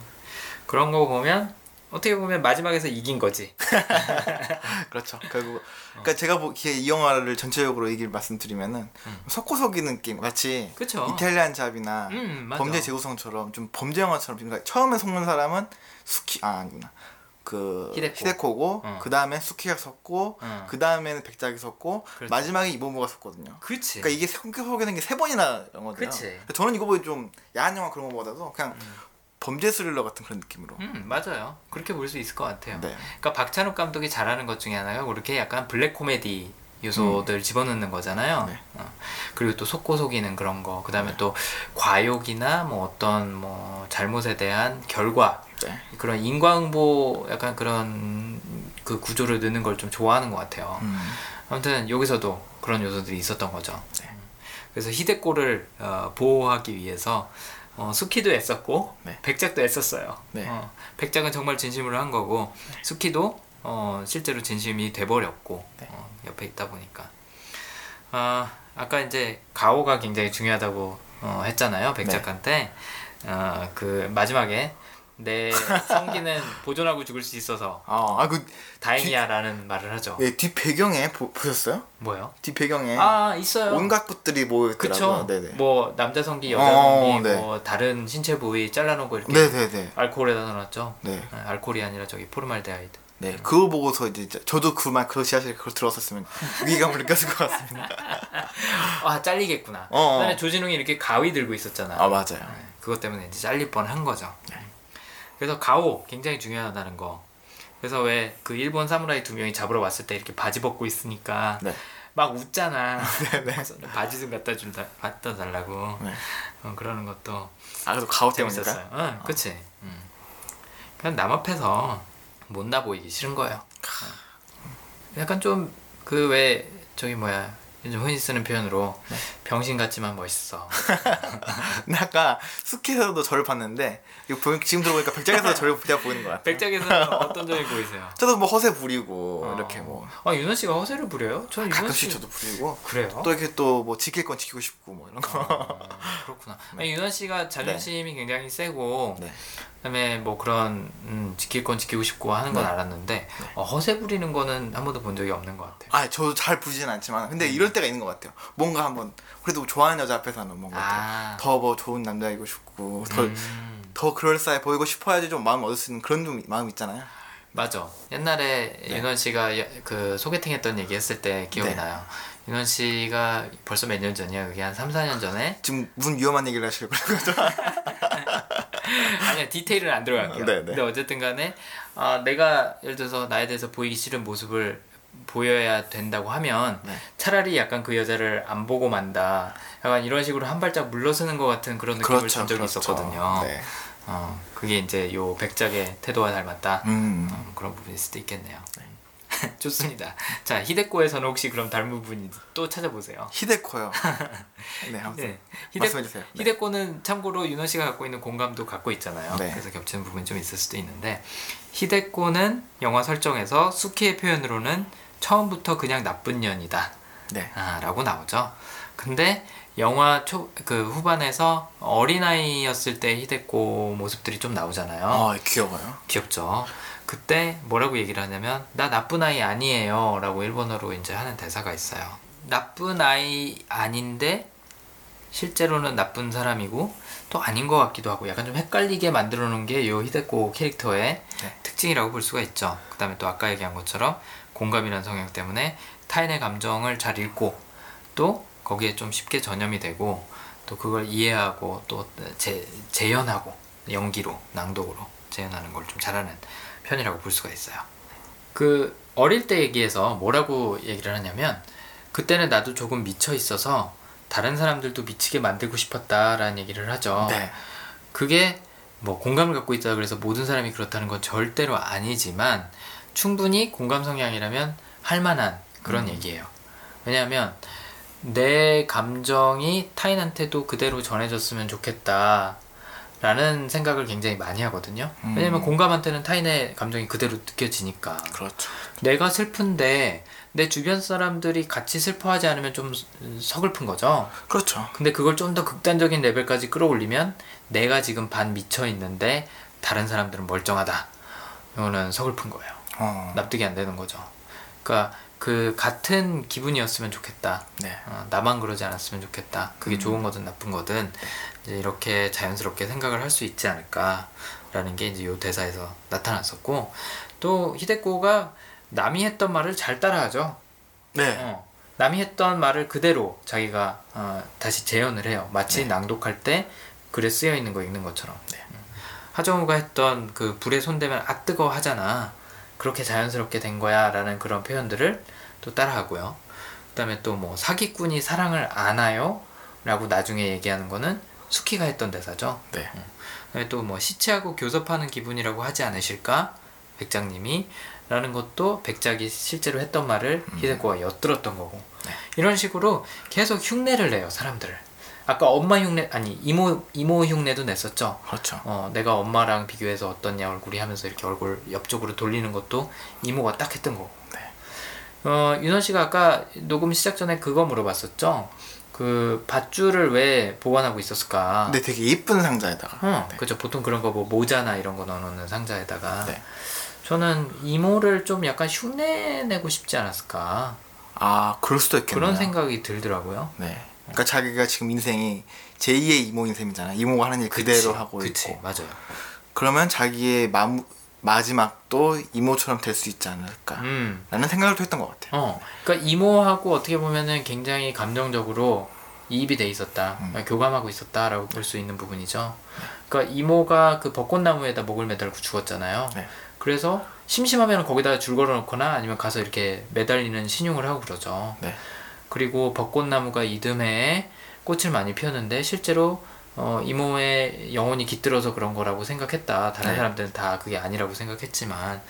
그런 거 보면 어떻게 보면 마지막에서 이긴 거지 그렇죠. 결국 그러니까 제가 보기에 이 영화를 전체적으로 얘기를 말씀드리면은 속고 속이는 게임 마치 음. 그쵸. 이탈리안 잡이나 음, 맞아. 범죄 재구성처럼 좀 범죄 영화처럼 그러니까 처음에 속는 사람은 수키 아 아니구나 그 히데코. 고 어. 그 다음에 수키가 섰고 어. 그 다음에는 백작이 섰고 그렇지. 마지막에 이모부가 섰거든요. 그치 그러니까 이게 속고 속이는 게 세 번이나 영화거든요. 그치. 저는 이거 보기 좀 야한 영화 그런 거보다도 그냥 범죄 스릴러 같은 그런 느낌으로. 음 맞아요 그렇게 볼 수 있을 것 같아요 네. 그러니까 박찬욱 감독이 잘하는 것 중에 하나가 그렇게 약간 블랙 코미디 요소들 집어넣는 거잖아요. 음. 네. 어. 그리고 또 속고 속이는 그런 거, 그 다음에 또 과욕이나 뭐 어떤 뭐 잘못에 대한 결과 네. 그런 인과응보 약간 그런 그 구조를 넣는 걸 좀 좋아하는 것 같아요. 음. 아무튼 여기서도 그런 요소들이 있었던 거죠. 네. 음. 그래서 히데코를 어, 보호하기 위해서 어, 수키도 애썼고 네. 백작도 애썼어요. 네. 어, 백작은 정말 진심으로 한 거고 수키도 어, 실제로 진심이 돼버렸고 네. 어, 옆에 있다 보니까 아 아까 이제 가오가 굉장히 중요하다고 어, 했잖아요 백작한테 어, 그 마지막에 내 성기는 보존하고 죽을 수 있어서 아, 아, 그, 다행이야라는 말을 하죠. 예, 뒷 배경에 보, 보셨어요? 뭐요? 뒷 배경에 아 있어요. 온갖 것들이 모여있더라고요. 그쵸. 네네. 뭐 남자 성기, 여자 어, 성기, 네. 뭐 다른 신체 부위 잘라놓고 이렇게 네네네. 알코올에다 넣어놨죠. 네. 아, 알코올이 아니라 저기 포르말데하이드. 네. 그거 보고서 이제 저도 그 말 그 지하실에 그걸 들었었으면 위기감을 느꼈을 것 같습니다. 아 잘리겠구나. 어, 어. 그다음에 조진웅이 이렇게 가위 들고 있었잖아. 아 맞아요. 네, 그것 때문에 이제 잘릴 뻔한 거죠. 네. 그래서 가오 굉장히 중요하다는 거. 그래서 왜 그 일본 사무라이 두 명이 잡으러 왔을 때 이렇게 바지 벗고 있으니까 네. 막 웃잖아. 그래서 바지 좀 갖다 준다, 갖다 달라고. 네. 어, 그러는 것도 아 그래도 가오 때문인가? 재밌었어요. 응, 그치. 음. 그냥 남 앞에서 못나 보이기 싫은 거예요. 어. 약간 좀 그 왜 저기 뭐야 요즘 흔히 쓰는 표현으로 네. 병신 같지만 멋있어. 근데 아까 스키에서도 저를 봤는데 이거 보- 지금 들어보니까 백작에서 저를 제가 보이는 것 같아요. 백작에서는 어떤 점이 보이세요? 저도 뭐 허세 부리고 어. 이렇게 뭐 아 윤원 씨가 허세를 부려요? 저는 윤원 가끔씩 씨 저도 부리고 그래요? 또 이렇게 또 뭐 지킬 건 지키고 싶고 뭐 이런 거. 어, 그렇구나. 아니, 윤원 씨가 자존심이 굉장히 세고 네. 그다음에 뭐 그런 음, 지킬 건 지키고 싶고 하는 건 네. 알았는데 어, 허세 부리는 거는 한 번도 본 적이 없는 것 같아요. 아, 저도 잘 부리진 않지만 근데 이럴 때가 있는 것 같아요. 뭔가 한번 그래도 좋아하는 여자 앞에서는 뭔가 아. 더뭐 좋은 남자이고 싶고 더, 음, 더 그럴싸해 보이고 싶어야지 좀 마음 얻을 수 있는 그런 좀 마음 있잖아요. 맞아. 옛날에 네. 윤원 씨가 여- 그 소개팅 했던 얘기 했을 때 기억이 네. 나요. 윤원 씨가 벌써 몇 년 전이야? 그게 한 3, 4년 전에? 지금 무슨 위험한 얘기를 하시려고 그런 거죠? 아니야 디테일은 안 들어갈게요. 네, 네. 근데 어쨌든 간에 아, 내가 예를 들어서 나에 대해서 보이기 싫은 모습을 보여야 된다고 하면 네. 차라리 약간 그 여자를 안 보고 만다. 약간 이런 식으로 한 발짝 물러서는 것 같은 그런 느낌을 준 적이 있었거든요. 네. 어, 그게 이제 요 백작의 태도와 닮았다. 음. 어, 그런 있을 수도 있겠네요. 좋습니다. 자 히데코에서는 혹시 그럼 닮은 부분이 또 찾아보세요. 히데코요. 네, 아무튼 네. 말씀해주세요. 네. 히데코는 참고로 윤호 씨가 갖고 있는 공감도 갖고 있잖아요. 네. 그래서 겹치는 부분이 좀 있을 수도 있는데 히데코는 영화 설정에서 수키의 표현으로는 처음부터 그냥 나쁜 년이다. 네. 아, 라고 나오죠. 근데 영화 초 그 후반에서 어린아이였을 때 히데코 모습들이 좀 나오잖아요. 아, 귀여워요. 귀엽죠. 그때 뭐라고 얘기를 하냐면 나 나쁜 아이 아니에요 라고 일본어로 이제 하는 대사가 있어요. 나쁜 아이 아닌데 실제로는 나쁜 사람이고 또 아닌 것 같기도 하고 약간 좀 헷갈리게 만들어 놓은 게 요 히데코 캐릭터의 네. 특징이라고 볼 수가 있죠. 그 다음에 또 아까 얘기한 것처럼 공감이라는 성향 때문에 타인의 감정을 잘 읽고 또 거기에 좀 쉽게 전염이 되고 또 그걸 이해하고 또 재, 재현하고 연기로 낭독으로 재현하는 걸 좀 잘하는 편이라고 볼 수가 있어요. 그 어릴 때 얘기해서 뭐라고 얘기를 하냐면 그때는 나도 조금 미쳐 있어서 다른 사람들도 미치게 만들고 싶었다라는 얘기를 하죠. 네. 그게 뭐 공감을 갖고 있다 그래서 모든 사람이 그렇다는 건 절대로 아니지만 충분히 공감 성향이라면 할 만한 그런 얘기예요. 왜냐하면 내 감정이 타인한테도 그대로 전해졌으면 좋겠다. 라는 생각을 굉장히 많이 하거든요. 왜냐면 음. 공감한테는 타인의 감정이 그대로 느껴지니까. 그렇죠. 내가 슬픈데 내 주변 사람들이 같이 슬퍼하지 않으면 좀 서글픈 거죠. 그렇죠. 근데 그걸 좀 더 극단적인 레벨까지 끌어올리면 내가 지금 반 미쳐 있는데 다른 사람들은 멀쩡하다. 이거는 서글픈 거예요. 어. 납득이 안 되는 거죠. 그러니까 그 같은 기분이었으면 좋겠다. 네. 어, 나만 그러지 않았으면 좋겠다. 그게 좋은 거든 나쁜 거든 이제 이렇게 자연스럽게 생각을 할 수 있지 않을까라는 게 이제 요 대사에서 나타났었고 또 히데코가 남이 했던 말을 잘 따라하죠. 네. 어, 남이 했던 말을 그대로 자기가 어, 다시 재현을 해요. 마치 네. 낭독할 때 글에 쓰여 있는 거 읽는 것처럼. 음. 하정우가 했던 그 불에 손대면 아 뜨거 하잖아. 그렇게 자연스럽게 된 거야라는 그런 표현들을 또 따라하고요. 그다음에 또 뭐 사기꾼이 사랑을 안아요라고 나중에 얘기하는 거는 수키가 했던 대사죠. 네. 그다음에 또뭐 시체하고 교섭하는 기분이라고 하지 않으실까 백장님이 라는 것도 백작이 실제로 했던 말을 히데코가 엿들었던 거고 네. 이런 식으로 계속 흉내를 내요 사람들을 아까 엄마 흉내 아니 이모 이모 흉내도 냈었죠 그렇죠. 어 내가 엄마랑 비교해서 어떻냐 얼굴이 하면서 이렇게 얼굴 옆쪽으로 돌리는 것도 이모가 딱 했던 거고 네. 어 윤원 씨가 아까 녹음 시작 전에 그거 물어봤었죠 그 밧줄을 왜 보관하고 있었을까 근데 되게 예쁜 상자에다가. 어, 네. 그죠. 보통 그런 거 뭐 모자나 이런 거 넣어놓는 상자에다가. 네. 저는 이모를 좀 약간 흉내 내고 싶지 않았을까. 아, 그럴 수도 있겠네요. 그런 생각이 들더라고요. 네. 그러니까 자기가 지금 인생이 제2의 이모 인생이잖아. 이모가 하는 일 그대로 그치, 하고 그치, 있고. 맞아요. 그러면 자기의 마, 마지막도 이모처럼 될 수 있지 않을까. 음. 라는 생각을 또 했던 것 같아요. 어. 그러니까 이모하고 어떻게 보면은 굉장히 감정적으로 이입이 돼 있었다. 음. 교감하고 있었다라고 볼 수 있는 부분이죠. 그러니까 이모가 그 벚꽃나무에다 목을 매달고 죽었잖아요. 네. 그래서 심심하면 거기다 줄 걸어놓거나 아니면 가서 이렇게 매달리는 신용을 하고 그러죠. 네. 그리고 벚꽃나무가 이듬해에 꽃을 많이 피웠는데 실제로 어, 이모의 영혼이 깃들어서 그런 거라고 생각했다. 다른 네. 사람들은 다 그게 아니라고 생각했지만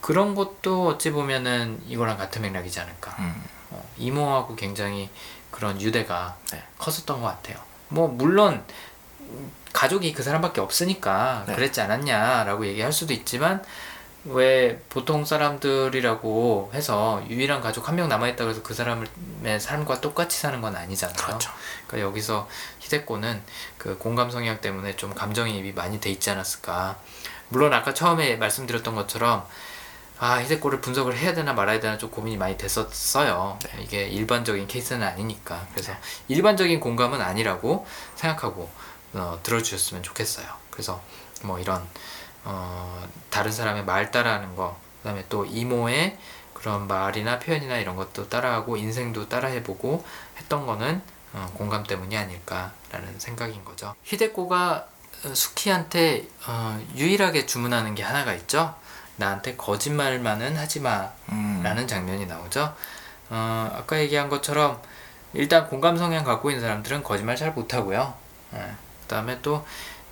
그런 것도 어찌 보면은 이거랑 같은 맥락이지 않을까. 음. 어, 이모하고 굉장히 그런 유대가 네. 컸었던 것 같아요. 뭐 물론 음, 가족이 그 사람밖에 없으니까 네. 그랬지 않았냐라고 얘기할 수도 있지만 왜 보통 사람들이라고 해서 유일한 가족 한 명 남아있다고 해서 그 사람의 삶과 똑같이 사는 건 아니잖아요. 그렇죠. 그러니까 여기서 히데코는 그 공감 성향 때문에 좀 감정이입이 많이 돼 있지 않았을까. 물론 아까 처음에 말씀드렸던 것처럼 아 히데코를 분석을 해야 되나 말아야 되나 좀 고민이 많이 됐었어요. 이게 일반적인 케이스는 아니니까. 그래서 일반적인 공감은 아니라고 생각하고 어, 들어주셨으면 좋겠어요. 그래서 뭐 이런 어, 다른 사람의 말 따라하는 거, 그다음에 또 이모의 그런 말이나 표현이나 이런 것도 따라하고 인생도 따라해보고 했던 거는 어, 공감 때문이 아닐까 라는 생각인 거죠. 히데코가 어, 수키한테 어, 유일하게 주문하는 게 하나가 있죠. 나한테 거짓말만은 하지 마. 음. 라는 장면이 나오죠. 어, 아까 얘기한 것처럼 일단 공감 성향 갖고 있는 사람들은 거짓말 잘 못하고요. 예, 그다음에 또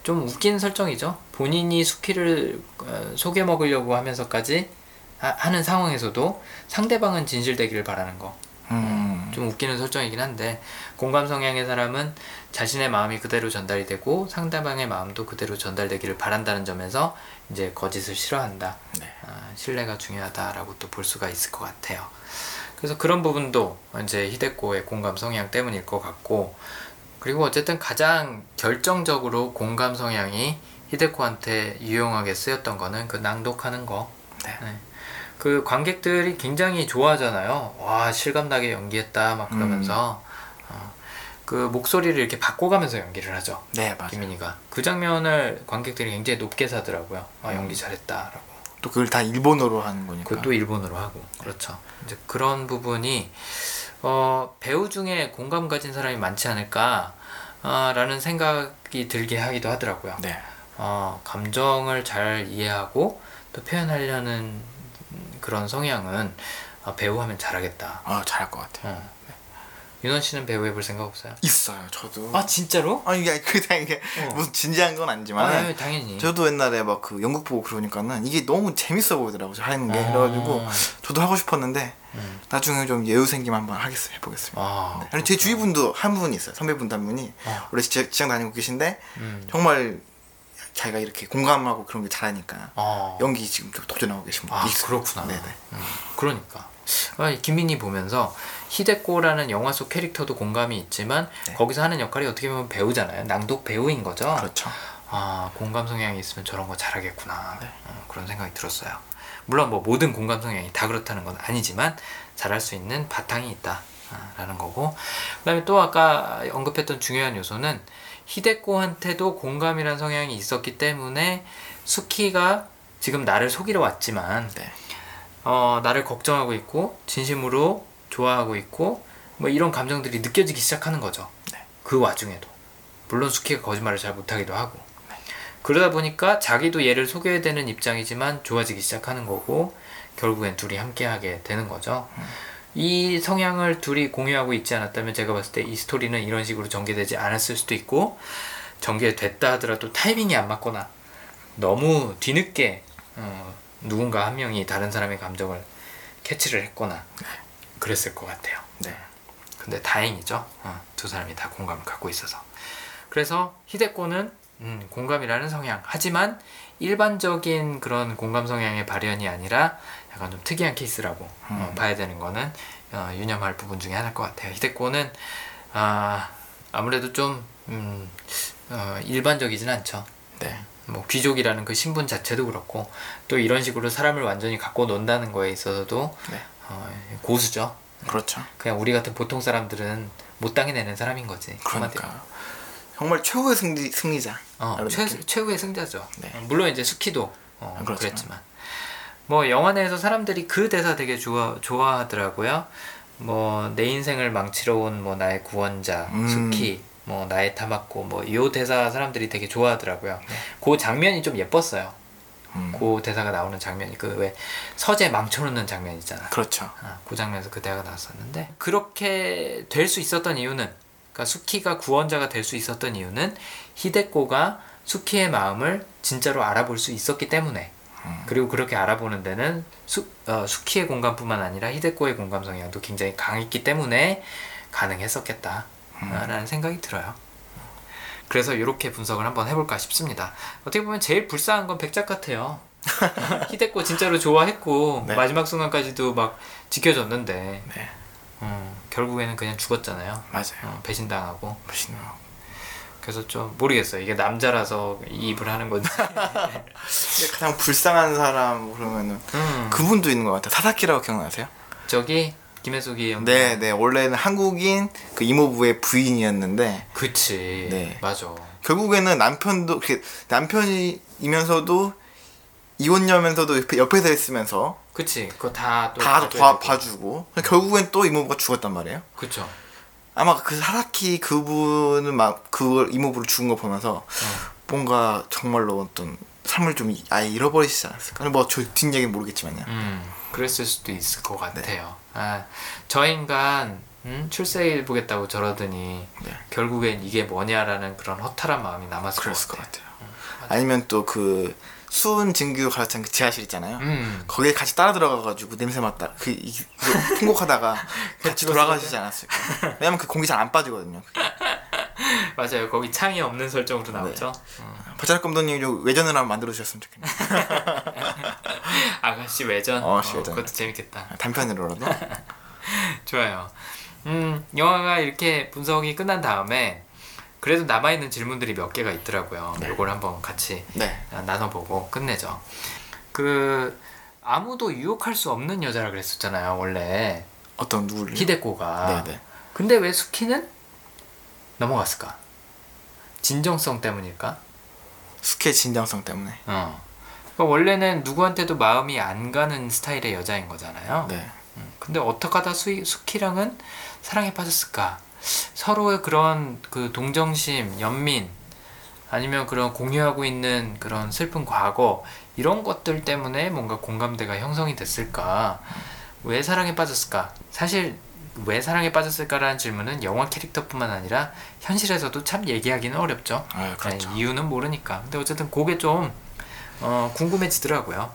좀 웃긴 설정이죠. 본인이 수키를 어, 속여 먹으려고 하면서까지 하, 는 상황에서도 상대방은 진실되기를 바라는 거. 음. 좀 웃기는 설정이긴 한데 공감 성향의 사람은 자신의 마음이 그대로 전달이 되고 상대방의 마음도 그대로 전달되기를 바란다는 점에서 이제 거짓을 싫어한다. 네. 아, 신뢰가 중요하다라고 또 볼 수가 있을 것 같아요. 그래서 그런 부분도 이제 히데코의 공감 성향 때문일 것 같고 그리고 어쨌든 가장 결정적으로 공감 성향이 히데코한테 유용하게 쓰였던 거는 그 낭독하는 거. 네. 그 관객들이 굉장히 좋아하잖아요. 와 실감나게 연기했다 막 그러면서 어, 그 목소리를 이렇게 바꿔가면서 연기를 하죠. 네, 맞아요. 김민희가 그 장면을 관객들이 굉장히 높게 사더라고요. 아 연기 잘했다라고. 또 그걸 다 일본어로 하는 거니까. 그것도 일본어로 하고 그렇죠. 이제 그런 부분이 어, 배우 중에 공감 가진 사람이 많지 않을까라는 생각이 들게 하기도 하더라고요. 네. 어, 감정을 잘 이해하고 또 표현하려는 그런 성향은 아, 배우 하면 잘하겠다. 아, 잘할 것 같아요. 어. 윤원 씨는 배우 해볼 생각 없어요? 있어요, 저도. 아 진짜로? 아니 이게 그냥 이게 어. 무슨 진지한 건 아니지만 아 당연히. 저도 옛날에 막 그 연극 보고 그러니까는 이게 너무 재밌어 보이더라고요 하는 게 아. 그래가지고 저도 하고 싶었는데 음. 나중에 좀 여유 생기면 한번 하겠어요 해보겠습니다. 아, 네. 아니 제 주위 분도 한 분이 있어요 선배분 한 분이 어. 원래 지- 직장 다니고 계신데 음. 정말 자기가 이렇게 공감하고 그런 게 잘하니까 어. 연기 지금 좀 도전하고 계신 분아 있어요. 그렇구나. 네네. 음, 그러니까 김민희 보면서 히데코라는 영화 속 캐릭터도 공감이 있지만 네. 거기서 하는 역할이 어떻게 보면 배우잖아요. 낭독 배우인 거죠. 그렇죠. 아 공감 성향이 있으면 저런 거 잘하겠구나 네. 어, 그런 생각이 들었어요. 물론 뭐 모든 공감 성향이 다 그렇다는 건 아니지만 잘할 수 있는 바탕이 있다라는 거고 그다음에 또 아까 언급했던 중요한 요소는 히데코한테도 공감이란 성향이 있었기 때문에 수키가 지금 나를 속이러 왔지만 네. 어, 나를 걱정하고 있고 진심으로 좋아하고 있고 뭐 이런 감정들이 느껴지기 시작하는 거죠. 네. 그 와중에도 물론 수키가 거짓말을 잘 못하기도 하고 그러다 보니까 자기도 얘를 속여야 되는 입장이지만 좋아지기 시작하는 거고 결국엔 둘이 함께하게 되는 거죠. 이 성향을 둘이 공유하고 있지 않았다면 제가 봤을 때 이 스토리는 이런 식으로 전개되지 않았을 수도 있고 전개됐다 하더라도 타이밍이 안 맞거나 너무 뒤늦게 어, 누군가 한 명이 다른 사람의 감정을 캐치를 했거나 그랬을 것 같아요. 네. 근데 다행이죠. 어, 두 사람이 다 공감을 갖고 있어서. 그래서 히데코는 음, 공감이라는 성향. 하지만 일반적인 그런 공감 성향의 발현이 아니라 약간 좀 특이한 케이스라고 어, 음. 봐야 되는 거는 어, 유념할 부분 중에 하나일 것 같아요. 히데코는 아, 아무래도 좀 음, 어, 일반적이진 않죠. 네. 뭐 귀족이라는 그 신분 자체도 그렇고 또 이런 식으로 사람을 완전히 갖고 논다는 거에 있어서도 네. 어, 고수죠. 그렇죠. 그냥 우리 같은 보통 사람들은 못 당해내는 사람인 거지. 그러니까 정말 최고의 승리 승리자. 어, 최, 느낌. 최고의 승자죠. 네. 어, 물론 이제 스키도 어, 아, 그렇죠. 그랬지만 뭐 영화 내에서 사람들이 그 대사 되게 좋아 좋아하더라고요. 뭐 내 인생을 망치러 온 뭐 나의 구원자 음. 스키 뭐 나의 타마코 뭐요 대사 사람들이 되게 좋아하더라고요. 네. 그 장면이 좀 예뻤어요. 음. 그 대사가 나오는 장면이 그 왜 서재 망쳐놓는 장면 있잖아. 그렇죠. 아, 그 장면에서 그 대화가 나왔었는데 그렇게 될 수 있었던 이유는 그러니까 수키가 구원자가 될 수 있었던 이유는 히데코가 수키의 마음을 진짜로 알아볼 수 있었기 때문에 그리고 그렇게 알아보는 데는 수, 어, 수키의 공감뿐만 아니라 히데코의 공감 성향도 굉장히 강했기 때문에 가능했었겠다라는 생각이 들어요. 그래서 이렇게 분석을 한번 해볼까 싶습니다. 어떻게 보면 제일 불쌍한 건 백작 같아요. 히데코 진짜로 좋아했고 네. 마지막 순간까지도 막 지켜줬는데 네. 어, 결국에는 그냥 죽었잖아요. 맞아요. 어, 배신당하고 멋있네요. 그래서 좀 모르겠어요. 이게 남자라서 이입을 하는 건지. 가장 불쌍한 사람 그러면은 음, 그분도 있는 것 같아요. 사사키라고 기억나세요? 저기 김혜숙이 형. 네, 네. 원래는 한국인 그 이모부의 부인이었는데 그치. 네. 맞아. 결국에는 남편도 남편이면서도 이혼녀면서도 옆에, 옆에서 있으면서 그치. 그거 다또 다 도, 봐주고 결국엔 또 이모부가 죽었단 말이에요. 그쵸. 아마 그 사사키 그분은 막 그걸 이모부를 죽은 거 보면서 어. 뭔가 정말로 어떤 삶을 좀 이- 아예 잃어버리시지 않았을까? 뭐저 뒷얘기는 모르겠지만요. 음, 그랬을 수도 있을 것 네. 같아요. 아, 저 인간 음, 출세해 보겠다고 저러더니 네. 결국엔 이게 뭐냐라는 그런 허탈한 마음이 남았을 것것 같아요. 같아요. 아니면 또 그 수은 진규 가르치는 그 지하실 있잖아요. 음, 거기에 같이 따라 들어가가지고 냄새 맡다 그 이- 이거 통곡하다가 같이 돌아가시지 않았을까? 왜냐면 그 공기 잘 안 빠지거든요. 맞아요. 거기 창이 없는 설정으로 나오죠. 네. 음. 바자락 감독님 좀 외전을 한번 만들어 주셨으면 좋겠네요. 아가씨 외전. 어, 아가씨 외전. 그것도 재밌겠다. 단편으로라도. 좋아요. 음, 영화가 이렇게 분석이 끝난 다음에 그래도 남아있는 질문들이 몇 개가 있더라고요. 네. 이걸 한번 같이 네. 아, 나눠보고 끝내죠. 그 아무도 유혹할 수 없는 여자라 그랬었잖아요. 원래 어떤 누구를? 히데코가. 네네. 근데 왜 수키는 넘어갔을까? 진정성 때문일까? 스케 진정성 때문에. 어. 그러니까 원래는 누구한테도 마음이 안 가는 스타일의 여자인 거잖아요. 네. 음, 근데 어떻게 하다 수, 수키랑은 사랑에 빠졌을까? 서로의 그런 그 동정심, 연민, 아니면 그런 공유하고 있는 그런 슬픈 과거, 이런 것들 때문에 뭔가 공감대가 형성이 됐을까? 왜 사랑에 빠졌을까? 사실, 왜 사랑에 빠졌을까라는 질문은 영화 캐릭터뿐만 아니라 현실에서도 참 얘기하기는 어렵죠. 아 그렇죠. 네, 이유는 모르니까. 근데 어쨌든 그게 좀, 어, 궁금해지더라고요.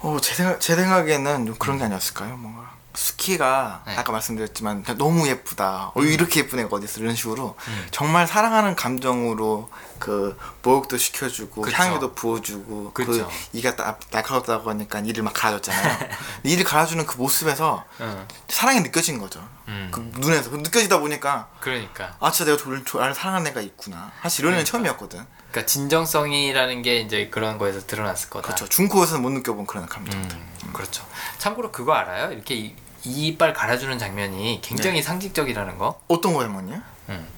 어, 제, 생각, 제 생각에는 좀 그런 게 아니었을까요? 뭔가 스키가 네. 아까 말씀드렸지만 너무 예쁘다. 어, 이렇게 예쁜 애가 어디 있어? 이런 식으로 음. 정말 사랑하는 감정으로 그 목욕도 시켜주고 그쵸. 향유도 부어주고 그 그쵸. 이가 나- 날카롭다고 하니까 이를 막 갈아줬잖아요. 이를 갈아주는 그 모습에서 응. 사랑이 느껴진 거죠. 음. 그 눈에서 그 느껴지다 보니까 그러니까. 아 진짜 내가 저, 저 나를 사랑하는 애가 있구나. 사실 이런 애는 처음이었거든. 그러니까 진정성이라는 게 이제 그런 거에서 드러났을 거다. 그렇죠. 중고에서는 못 느껴본 그런 감정들. 음, 그렇죠. 참고로 그거 알아요? 이렇게 이, 이빨 갈아주는 장면이 굉장히 상징적이라는 거. 어떤 거였면요? 음.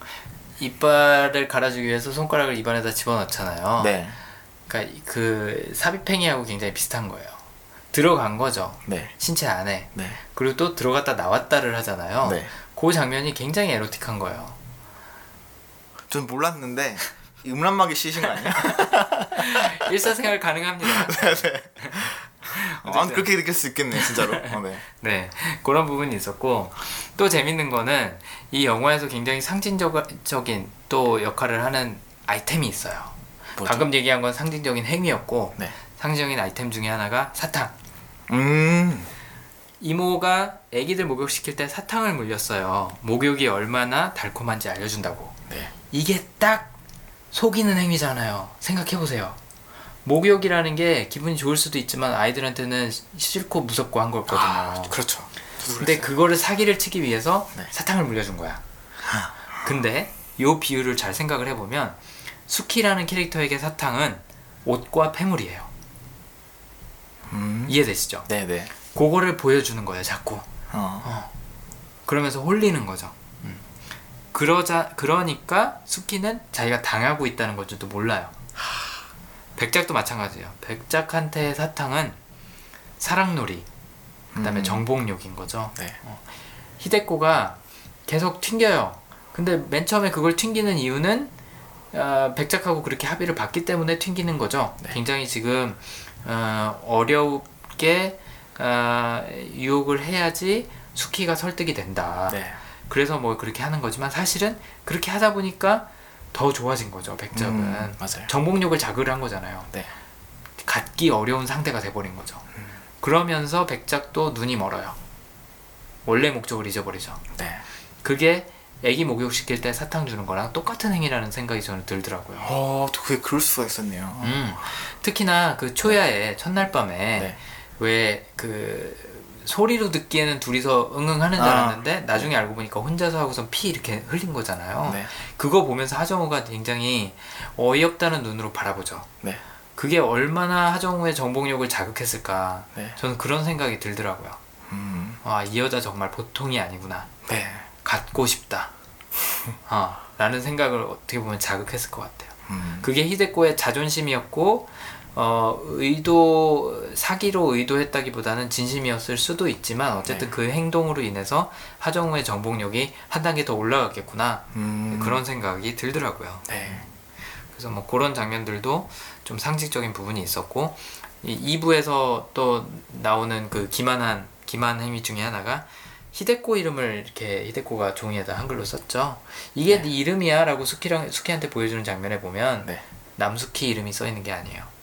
이빨을 갈아주기 위해서 손가락을 입안에다 집어넣잖아요. 네. 그러니까 이- 그 삽입행위하고 굉장히 비슷한 거예요. 들어간 거죠. 네. 신체 안에. 네. 그리고 또 들어갔다 나왔다를 하잖아요. 네. 그 장면이 굉장히 에로틱한 거예요. 전 몰랐는데 이 음란막이 씌신 거 아니야? 일사생활 가능합니다. 아, 그렇게 느낄 수 있겠네 진짜로. 어, 네. 네, 그런 부분이 있었고 또 재밌는 거는 이 영화에서 굉장히 상징적인 또 역할을 하는 아이템이 있어요. 뭐죠? 방금 얘기한 건 상징적인 행위였고 네. 상징적인 아이템 중에 하나가 사탕. 음. 이모가 아기들 목욕시킬 때 사탕을 물렸어요. 목욕이 얼마나 달콤한지 알려준다고. 네. 이게 딱 속이는 행위잖아요. 생각해보세요. 목욕이라는 게 기분이 좋을 수도 있지만 아이들한테는 싫고 무섭고 한 거거든요. 아, 그렇죠. 근데 그거를 사기를 치기 위해서 네. 사탕을 물려준 거야. 근데 요 비율을 잘 생각을 해보면 수키라는 캐릭터에게 사탕은 옷과 폐물이에요. 음. 이해되시죠? 네네. 그거를 보여주는 거예요, 자꾸. 어. 그러면서 홀리는 거죠. 음. 그러자 그러니까 수키는 자기가 당하고 있다는 걸지도 몰라요. 백작도 마찬가지예요. 백작한테의 사탕은 사랑놀이, 그다음에 음. 정복욕인 거죠. 네. 히데코가 계속 튕겨요. 근데 맨 처음에 그걸 튕기는 이유는 어, 백작하고 그렇게 합의를 봤기 때문에 튕기는 거죠. 네. 굉장히 지금 어, 어렵게 어, 유혹을 해야지 수키가 설득이 된다. 네. 그래서 뭐 그렇게 하는 거지만 사실은 그렇게 하다 보니까 더 좋아진 거죠. 백작은 음, 맞아요. 정복력을 자극을 한 거잖아요. 네. 갖기 어려운 상태가 돼버린 거죠. 그러면서 백작도 눈이 멀어요. 원래 목적을 잊어버리죠. 네. 그게 애기 목욕 시킬 때 사탕 주는 거랑 똑같은 행위라는 생각이 저는 들더라고요. 어, 또 그게 그럴 수가 있었네요. 음, 특히나 그 초야의 첫날 밤에 네. 왜그 소리로 듣기에는 둘이서 응응하는 줄 아. 알았는데 나중에 알고 보니까 혼자서 하고선 피 이렇게 흘린 거잖아요. 네. 그거 보면서 하정우가 굉장히 어이없다는 눈으로 바라보죠. 네. 그게 얼마나 하정우의 정복력을 자극했을까. 네. 저는 그런 생각이 들더라고요. 음. 아, 이 여자 정말 보통이 아니구나. 네. 갖고 싶다. 어, 라는 생각을 어떻게 보면 자극했을 것 같아요. 음. 그게 히데코의 자존심이었고 어, 의도 사기로 의도했다기보다는 진심이었을 수도 있지만 어쨌든 네. 그 행동으로 인해서 하정우의 정복력이 한 단계 더 올라갔겠구나 음. 그런 생각이 들더라고요. 네. 그래서 뭐 그런 장면들도 좀 상징적인 부분이 있었고 이 2부에서 또 나오는 그 기만한 기만 행위 중에 하나가 히데코 이름을 이렇게 히데코가 종이에다 한글로 썼죠. 이게 네, 이름이야라고 수키랑 수키한테 보여주는 장면에 보면 네. 남수키 이름이 써 있는 게 아니에요.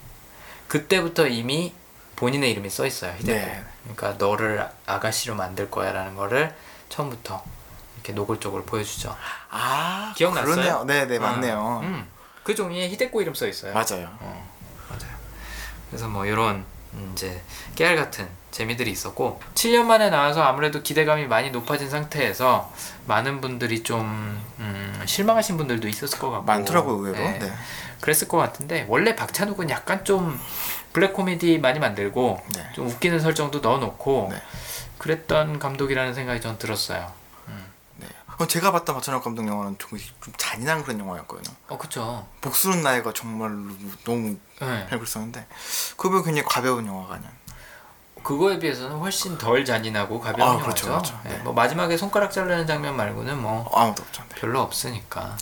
그때부터 이미 본인의 이름이 써 있어요. 히데코. 네. 그러니까 너를 아가씨로 만들 거야라는 거를 처음부터 이렇게 노골적으로 보여주죠. 아, 기억났어요? 그러네요. 네, 네, 어, 맞네요. 음. 그 종이에 히데코 이름 써 있어요. 맞아요. 어, 맞아요. 그래서 뭐 이런 음, 이제 깨알 같은 재미들이 있었고 7년 만에 나와서 아무래도 기대감이 많이 높아진 상태에서 많은 분들이 좀 음, 실망하신 분들도 있었을 것 같고 많더라고요, 의외로. 네. 네. 그랬을 것 같은데 원래 박찬욱은 약간 좀 블랙 코미디 많이 만들고 네. 좀 웃기는 설정도 넣어놓고 네. 그랬던 감독이라는 생각이 전 들었어요. 네. 어, 제가 봤던 박찬욱 감독 영화는 좀, 좀 잔인한 그런 영화였거든요. 어 그쵸. 복수는 나이가 정말로 너무 네. 잘 그랬었는데 그거 굉장히 가벼운 영화가 아니야. 그거에 비해서는 훨씬 덜 잔인하고 가벼운 아, 영화죠. 그렇죠, 그렇죠. 네, 네. 뭐 마지막에 손가락 자르는 장면 말고는 뭐 어, 아무도 없죠. 네. 별로 없으니까.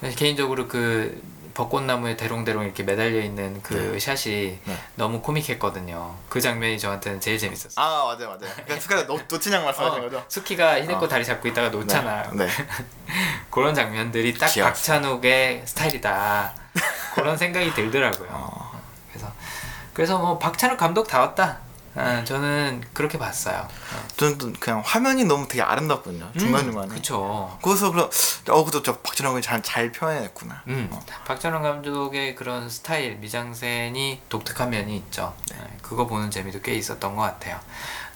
그래서 개인적으로 그 벚꽃나무에 대롱대롱 이렇게 매달려 있는 그 샷이 네. 너무 코믹했거든요. 그 장면이 저한테는 제일 재밌었어요. 아 맞아요 맞아요. 그러니까 스카이 놓, 놓친 양 말씀하시는 어, 거죠? 수키가 히데코 어. 다리 잡고 있다가 놓잖아요. 네. 네. 그런 장면들이 딱 귀여웠어요. 박찬욱의 스타일이다. 그런 생각이 들더라고요. 어. 그래서 그래서 뭐 박찬욱 감독 다 왔다. 아, 저는 그렇게 봤어요. 저는 또 그냥 화면이 너무 되게 아름답거든요. 중간 중간에. 음, 그쵸. 거기서 그런 어 그래도 저 박진영이 잘잘 표현했구나. 음, 어. 박찬원 감독의 그런 스타일 미장센이 독특한 면이 있죠. 네, 그거 보는 재미도 꽤 있었던 것 같아요.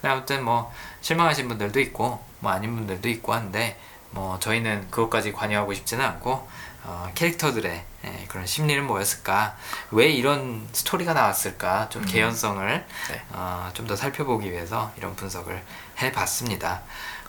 아무튼 뭐 실망하신 분들도 있고 뭐 아닌 분들도 있고 한데 뭐 저희는 그것까지 관여하고 싶지는 않고 어, 캐릭터들의 예, 그런 심리는 뭐였을까? 왜 이런 스토리가 나왔을까? 좀 개연성을 네. 어, 좀 더 살펴보기 위해서 이런 분석을 해봤습니다.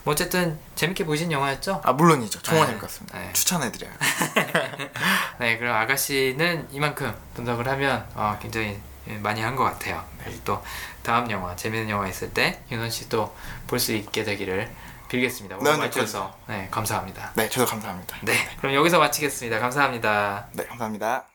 뭐 어쨌든 재밌게 보신 영화였죠? 아 물론이죠. 정말 네. 재밌었습니다. 네. 추천해드려요. 네, 그럼 아가씨는 이만큼 분석을 하면 어, 굉장히 많이 한 것 같아요. 그리고 또 다음 영화, 재밌는 영화 있을 때 윤원 씨도 볼 수 있게 되기를 빌겠습니다. 오늘 네, 네, 와주셔서 네, 감사합니다. 네, 저도 감사합니다. 네, 그럼 여기서 마치겠습니다. 감사합니다. 네, 감사합니다.